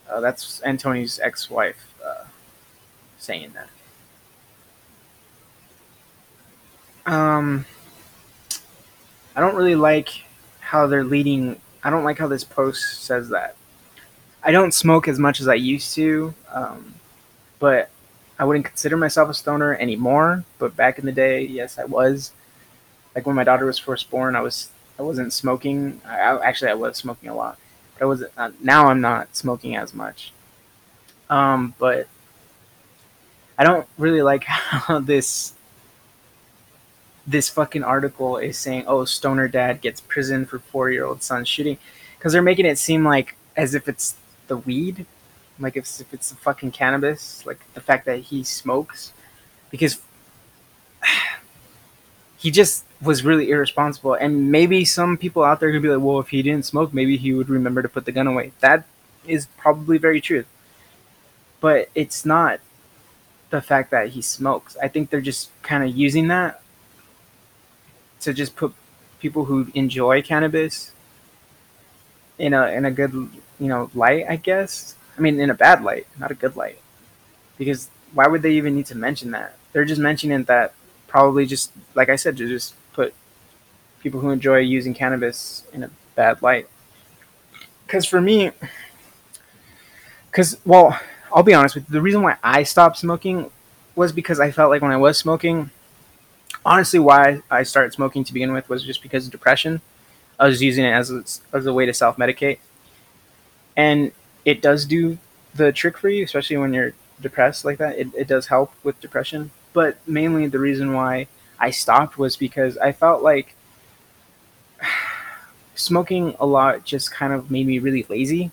Speaker 1: Uh, that's Antoni's ex-wife uh, saying that. Um, I don't really like how they're leading. I don't like how this post says that. I don't smoke as much as I used to, um, but I wouldn't consider myself a stoner anymore. But back in the day, yes, I was. Like when my daughter was first born, I was I wasn't smoking. I, I, actually I was smoking a lot, but I was uh, now I'm not smoking as much. Um, but I don't really like <laughs> how this this fucking article is saying, "Oh, stoner dad gets prison for four year old son shooting," because they're making it seem like as if it's the weed, like if if it's the fucking cannabis, like the fact that he smokes, because <sighs> he just was really irresponsible. And maybe some people out there could be like, "Well, if he didn't smoke, maybe he would remember to put the gun away." That is probably very true, but it's not the fact that he smokes. I think they're just kind of using that to just put people who enjoy cannabis in a in a good you know light, I guess. I mean, in a bad light, not a good light, because why would they even need to mention that? They're just mentioning that probably just like I said to just put people who enjoy using cannabis in a bad light. Because for me, because well, I'll be honest with you, the reason why I stopped smoking was because I felt like when I was smoking, honestly, why I started smoking to begin with was just because of depression. I was using it as a, as a way to self medicate, and it does do the trick for you, especially when you're depressed like that. It, it does help with depression, but mainly the reason why I stopped was because I felt like <sighs> smoking a lot just kind of made me really lazy.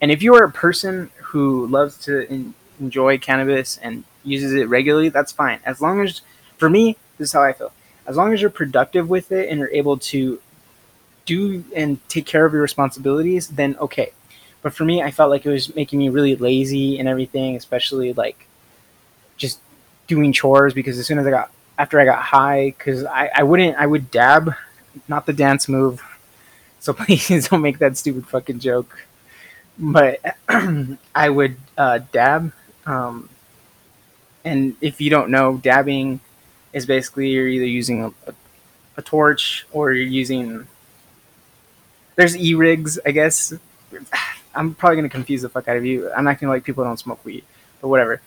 Speaker 1: And if you are a person who loves to in, enjoy cannabis and uses it regularly, that's fine. As long as, for me, this is how I feel. As long as you're productive with it and you're able to do and take care of your responsibilities, then okay. But for me, I felt like it was making me really lazy and everything, especially like just doing chores because as soon as I got after I got high, because I, I wouldn't I would dab, not the dance move. <laughs> So please <laughs> don't make that stupid fucking joke. But <clears throat> I would uh, dab, um, and if you don't know, dabbing is basically you're either using a, a, a torch or you're using. There's e rigs, I guess. I'm probably gonna confuse the fuck out of you. I'm acting like people don't smoke weed, but whatever.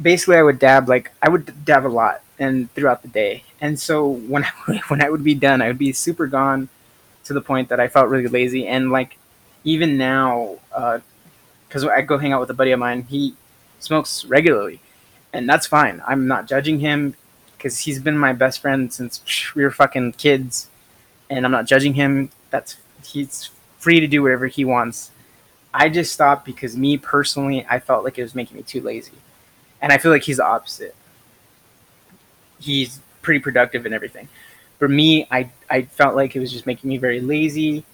Speaker 1: Basically, I would dab like I would dab a lot and throughout the day, and so when I, <laughs> when I would be done, I would be super gone to the point that I felt really lazy. And like even now, because uh, I go hang out with a buddy of mine, he smokes regularly, and that's fine. I'm not judging him because he's been my best friend since <laughs> we were fucking kids, and I'm not judging him. That's he's free to do whatever he wants. I just stopped because me personally, I felt like it was making me too lazy, and I feel like he's the opposite. He's pretty productive and everything. For me, I I felt like it was just making me very lazy,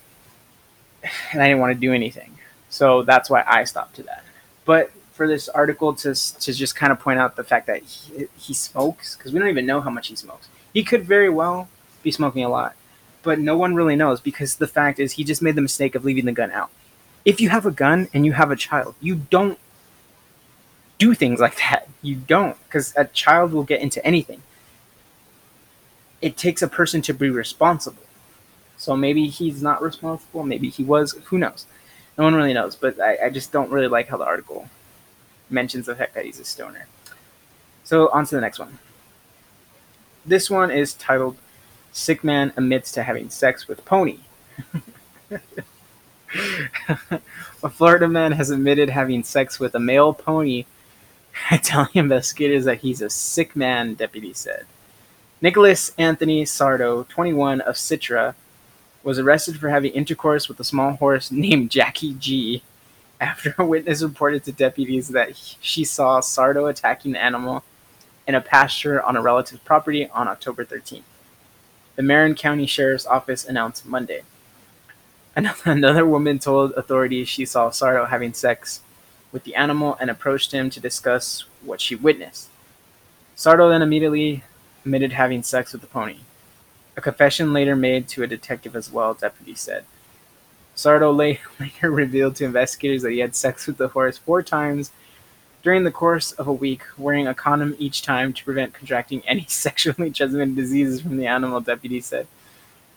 Speaker 1: and I didn't want to do anything. So that's why I stopped to that. But for this article to to just kind of point out the fact that he, he smokes because we don't even know how much he smokes. He could very well be smoking a lot, but no one really knows because the fact is he just made the mistake of leaving the gun out. If you have a gun and you have a child, you don't do things like that. You don't because a child will get into anything. It takes a person to be responsible. So maybe he's not responsible. Maybe he was. Who knows? No one really knows. But I, I just don't really like how the article mentions the fact that he's a stoner. So on to the next one. This one is titled Sick Man Admits to Having Sex with Pony. <laughs> a Florida man has admitted having sex with a male pony, <laughs> telling investigators that he's a sick man, deputies said. Nicholas Anthony Sardo, 21, of Citra, was arrested for having intercourse with a small horse <laughs> named Jackie G after a witness reported to deputies that she saw Sardo attacking the animal in a pasture on a relative's property on October 13th. The Marion County Sheriff's Office announced Monday. <laughs> Another woman told authorities she saw Sardo having sex with the animal and approached him to discuss what she witnessed. Sardo then immediately admitted having sex with the pony. A confession later made to a detective as well, deputy said. Sardo <laughs> later revealed to investigators that he had sex with the horse four times during the course of a week, wearing a condom each time to prevent contracting <laughs> any sexually transmitted diseases from the animal, deputy said.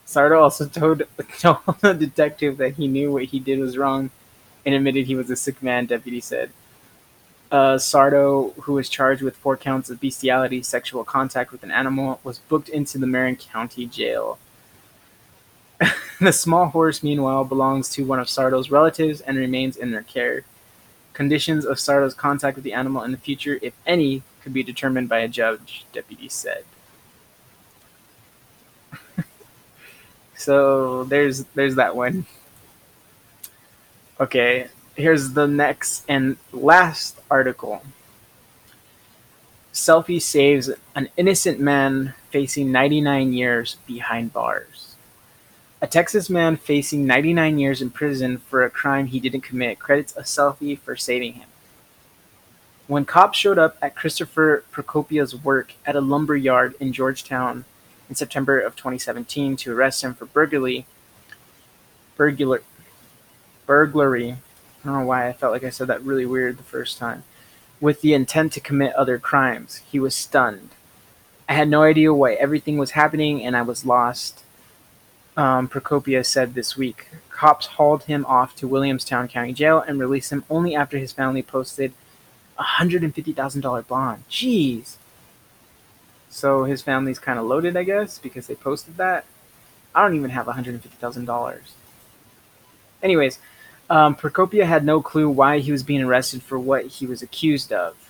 Speaker 1: Sardo also <laughs> told, the detective that he knew what he did was wrong and admitted he was a sick man, deputy said. Uh, Sardo, who was charged with four counts of bestiality, sexual contact with an animal, was booked into the Marion County Jail. <laughs> the small horse, meanwhile, belongs to one of Sardo's relatives and remains in their care. Conditions of Sardo's contact with the animal in the future, if any, could be determined by a judge, deputy said. So there's there's that one. Okay, here's the next and last article. Selfie saves an innocent man facing 99 years behind bars. A Texas man facing 99 years in prison for a crime he didn't commit credits a selfie for saving him. When cops showed up at Christopher Precopia's work at a lumber yard in Georgetown in September of 2017 to arrest him for burglary, burglar, burglary. I don't know why I felt like I said that really weird the first time. With the intent to commit other crimes, he was stunned. I had no idea why everything was happening and I was lost. Um, Precopia said this week. Cops hauled him off to Williamson County Jail and released him only after his family posted a $150,000 bond. Jeez. So his family's kind of loaded, I guess, because they posted that. I don't even have $150,000. Anyways, um, Precopia had no clue why he was being arrested for what he was accused of.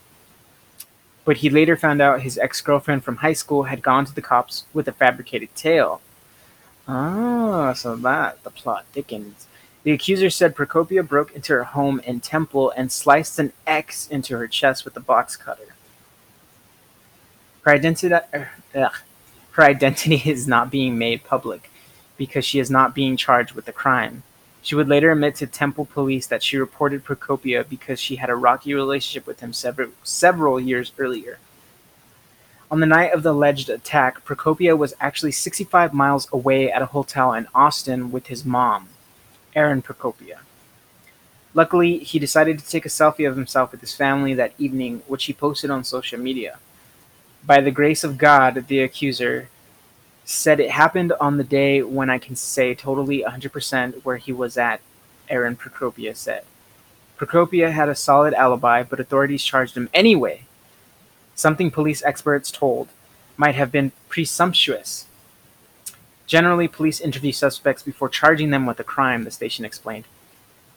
Speaker 1: But he later found out his ex girlfriend from high school had gone to the cops with a fabricated tale. Ah, so that the plot thickens. The accuser said Precopia broke into her home in Temple and sliced an X into her chest with a box cutter. Her identity, ugh, her identity is not being made public because she is not being charged with the crime. She would later admit to Temple police that she reported Precopia because she had a rocky relationship with him several, several years earlier. On the night of the alleged attack, Precopia was actually 65 miles away at a hotel in Austin with his mom, Erin Precopia. Luckily, he decided to take a selfie of himself with his family that evening, which he posted on social media. By the grace of God, the accuser said it happened on the day when I can say totally 100% where he was at, Aaron Precopia said. Precopia had a solid alibi, but authorities charged him anyway. Something police experts told might have been presumptuous. Generally, police interview suspects before charging them with a crime, the station explained.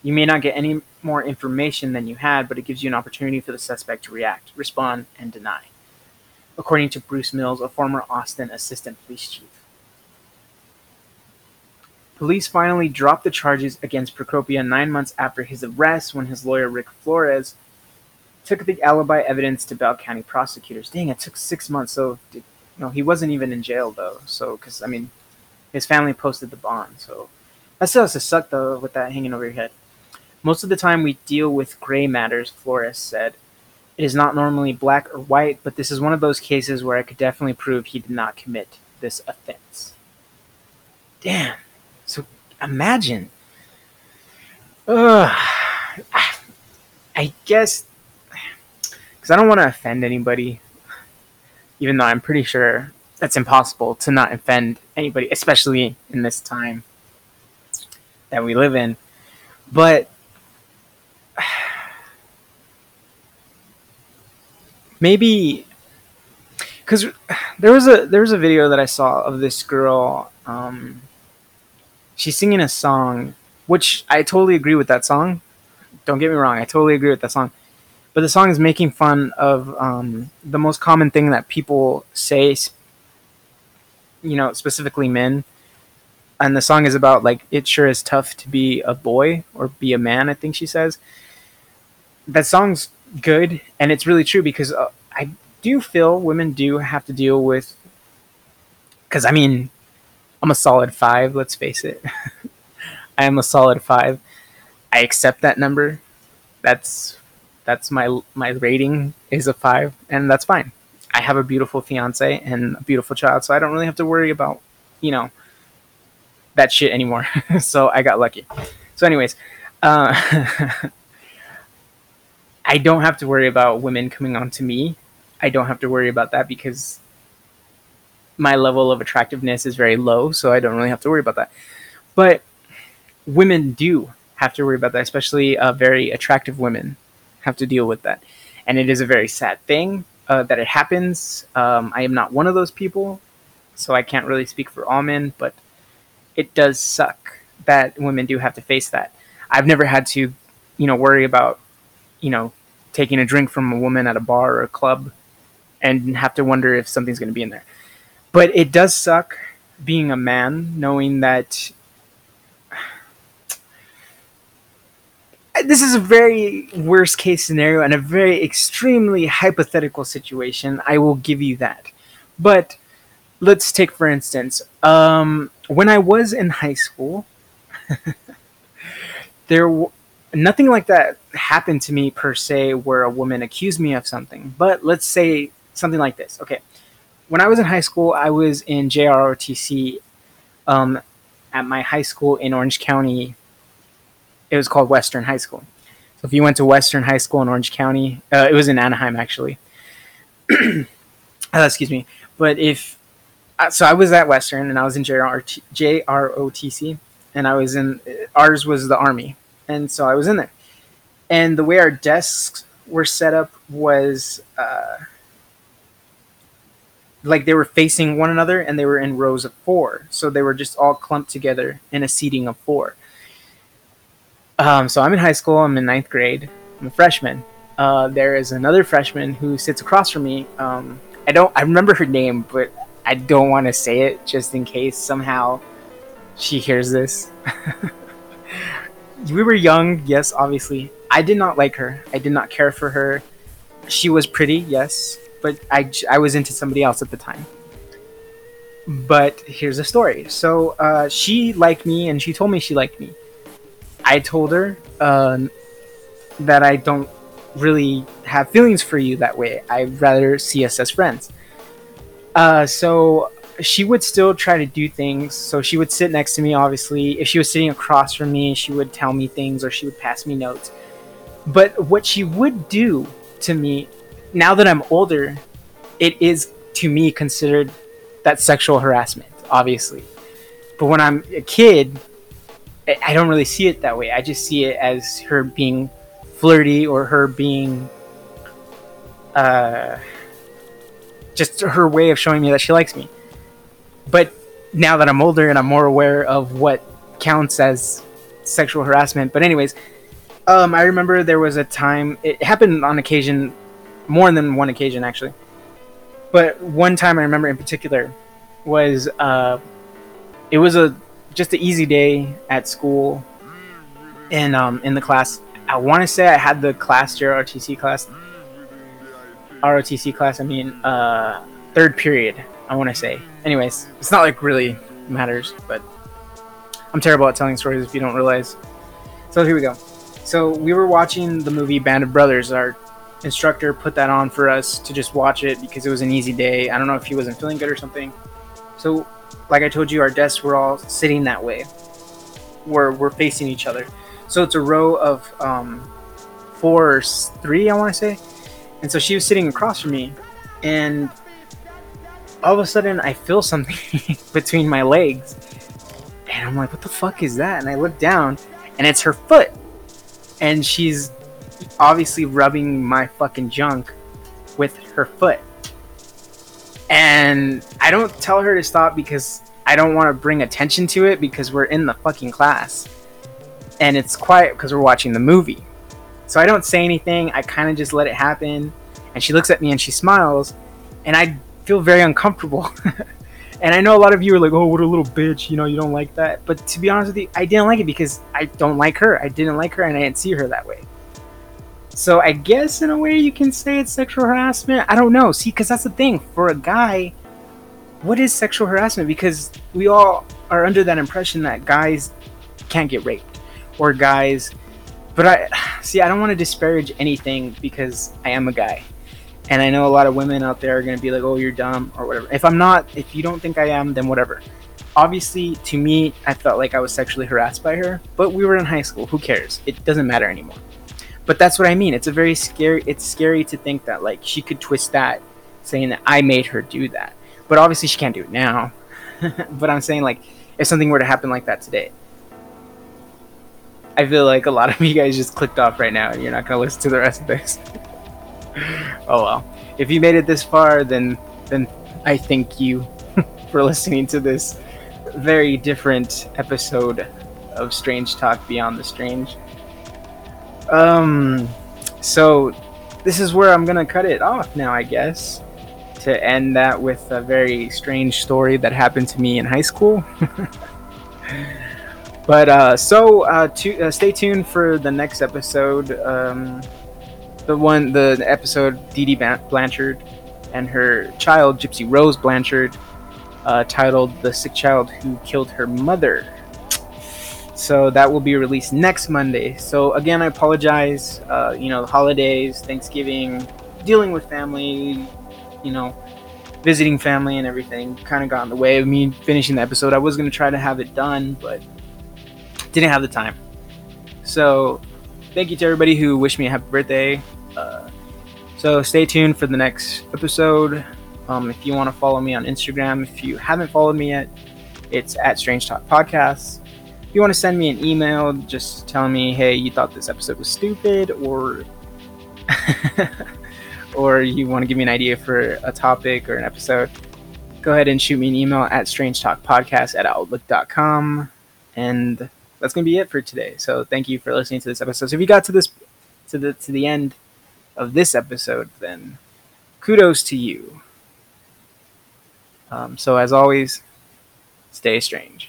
Speaker 1: You may not get any more information than you had, but it gives you an opportunity for the suspect to react, respond, and deny according to Bruce Mills, a former Austin assistant police chief. Police finally dropped the charges against Precopia nine months after his arrest when his lawyer Rick Flores took the alibi evidence to Bell County prosecutors. Dang, it took six months. So, you know, he wasn't even in jail though. So, because I mean, his family posted the bond. So that still has to suck though with that hanging over your head. Most of the time, we deal with gray matters, Flores said. It is not normally black or white, but this is one of those cases where I could definitely prove he did not commit this offense. Damn. So imagine. Ugh. I guess because I don't want to offend anybody, even though I'm pretty sure that's impossible to not offend anybody, especially in this time that we live in. But maybe because there was a there was a video that I saw of this girl. Um, she's singing a song, which I totally agree with that song. Don't get me wrong, I totally agree with that song. But the song is making fun of um, the most common thing that people say, you know, specifically men. And the song is about like it sure is tough to be a boy or be a man. I think she says. That song's good, and it's really true because uh, I do feel women do have to deal with. Because I mean, I'm a solid five. Let's face it. <laughs> I am a solid five. I accept that number. That's that's my my rating is a five, and that's fine. I have a beautiful fiance and a beautiful child, so I don't really have to worry about you know that shit anymore. <laughs> so I got lucky. So, anyways, uh, <laughs> I don't have to worry about women coming on to me. I don't have to worry about that because my level of attractiveness is very low, so I don't really have to worry about that. But women do have to worry about that, especially uh, very attractive women have to deal with that. And it is a very sad thing uh, that it happens. Um, I am not one of those people, so I can't really speak for all men, but it does suck that women do have to face that. I've never had to, you know, worry about, you know, taking a drink from a woman at a bar or a club and have to wonder if something's going to be in there. But it does suck being a man knowing that <sighs> this is a very worst case scenario and a very extremely hypothetical situation. I will give you that. But let's take for instance, um, when I was in high school, <laughs> there nothing like that happened to me per se where a woman accused me of something. But let's say something like this. Okay, when I was in high school, I was in JROTC um, at my high school in Orange County. It was called Western High School. So if you went to Western High School in Orange County, uh, it was in Anaheim actually. <clears throat> uh, excuse me. But if uh, so, I was at Western and I was in JROT, JROTC, and I was in ours was the Army, and so I was in there. And the way our desks were set up was. Uh, like they were facing one another and they were in rows of four. So they were just all clumped together in a seating of four. Um, so I'm in high school. I'm in ninth grade. I'm a freshman. Uh, there is another freshman who sits across from me. Um, I don't. I remember her name, but I don't want to say it just in case somehow she hears this. <laughs> we were young, yes, obviously. I did not like her. I did not care for her. She was pretty, yes but I, I was into somebody else at the time. But here's the story. So uh, she liked me, and she told me she liked me. I told her uh, that I don't really have feelings for you that way. I'd rather see us as friends. Uh, so she would still try to do things. So she would sit next to me, obviously. If she was sitting across from me, she would tell me things or she would pass me notes. But what she would do to me now that I'm older, it is to me considered that sexual harassment, obviously. But when I'm a kid, I don't really see it that way. I just see it as her being flirty or her being uh, just her way of showing me that she likes me. But now that I'm older and I'm more aware of what counts as sexual harassment. But anyways, um, I remember there was a time it happened on occasion more than one occasion actually. But one time I remember in particular was uh, it was a just an easy day at school, and um, in the class, I want to say I had the class ROTC class, ROTC class. I mean, uh, third period. I want to say. Anyways, it's not like really matters, but I'm terrible at telling stories if you don't realize. So here we go. So we were watching the movie Band of Brothers, our instructor put that on for us to just watch it because it was an easy day. I don't know if he wasn't feeling good or something. So, like I told you, our desks were all sitting that way. We're, we're facing each other. So it's a row of um, four or three, I want to say. And so she was sitting across from me. And all of a sudden, I feel something <laughs> between my legs. And I'm like, what the fuck is that? And I look down, and it's her foot. And she's obviously rubbing my fucking junk with her foot. And I don't tell her to stop because I don't want to bring attention to it because we're in the fucking class. And it's quiet because we're watching the movie. So I don't say anything. I kind of just let it happen. And she looks at me and she smiles. And I feel very uncomfortable. <laughs> and I know a lot of you are like, oh, what a little bitch. You know, you don't like that. But to be honest with you, I didn't like it because I don't like her. I didn't like her and I didn't see her that way. So I guess in a way you can say it's sexual harassment. I don't know. See, because that's the thing. For a guy, what is sexual harassment? Because we all are under that impression that guys can't get raped or guys. But I <sighs> see. I don't want to disparage anything because I am a guy, and I know a lot of women out there are going to be like, "Oh, you're dumb" or whatever. If I'm not, if you don't think I am, then whatever. Obviously, to me, I felt like I was sexually harassed by her, but we were in high school. Who cares? It doesn't matter anymore but that's what I mean. It's a very scary. It's scary to think that like she could twist that, saying that I made her do that. But obviously she can't do it now. <laughs> but I'm saying like if something were to happen like that today, I feel like a lot of you guys just clicked off right now and you're not gonna listen to the rest of this. <laughs> oh well. If you made it this far, then then I thank you <laughs> for listening to this very different episode of Strange Talk Beyond the Strange. Um, so this is where I'm gonna cut it off now, I guess, to end that with a very strange story that happened to me in high school. <laughs> but uh, so uh, to, uh, stay tuned for the next episode. Um, the one, the episode Dee Dee Blanchard and her child, Gypsy Rose Blanchard, uh, titled "The Sick Child Who Killed Her Mother." So that will be released next Monday. So again, I apologize. Uh, you know, the holidays, Thanksgiving, dealing with family, you know, visiting family and everything kind of got in the way of me finishing the episode. I was going to try to have it done, but didn't have the time. So thank you to everybody who wished me a happy birthday. So stay tuned for the next episode. Um, if you want to follow me on Instagram, if you haven't followed me yet, it's at Strange Talk Podcasts If you want to send me an email, just telling me, hey, you thought this episode was stupid, or <laughs> or you want to give me an idea for a topic or an episode, go ahead and shoot me an email at strangetalkpodcast at outlook.com. And that's gonna be it for today. So thank you for listening to this episode. So if you got to this to the to the end of this episode, then kudos to you. Um, so as always, stay strange.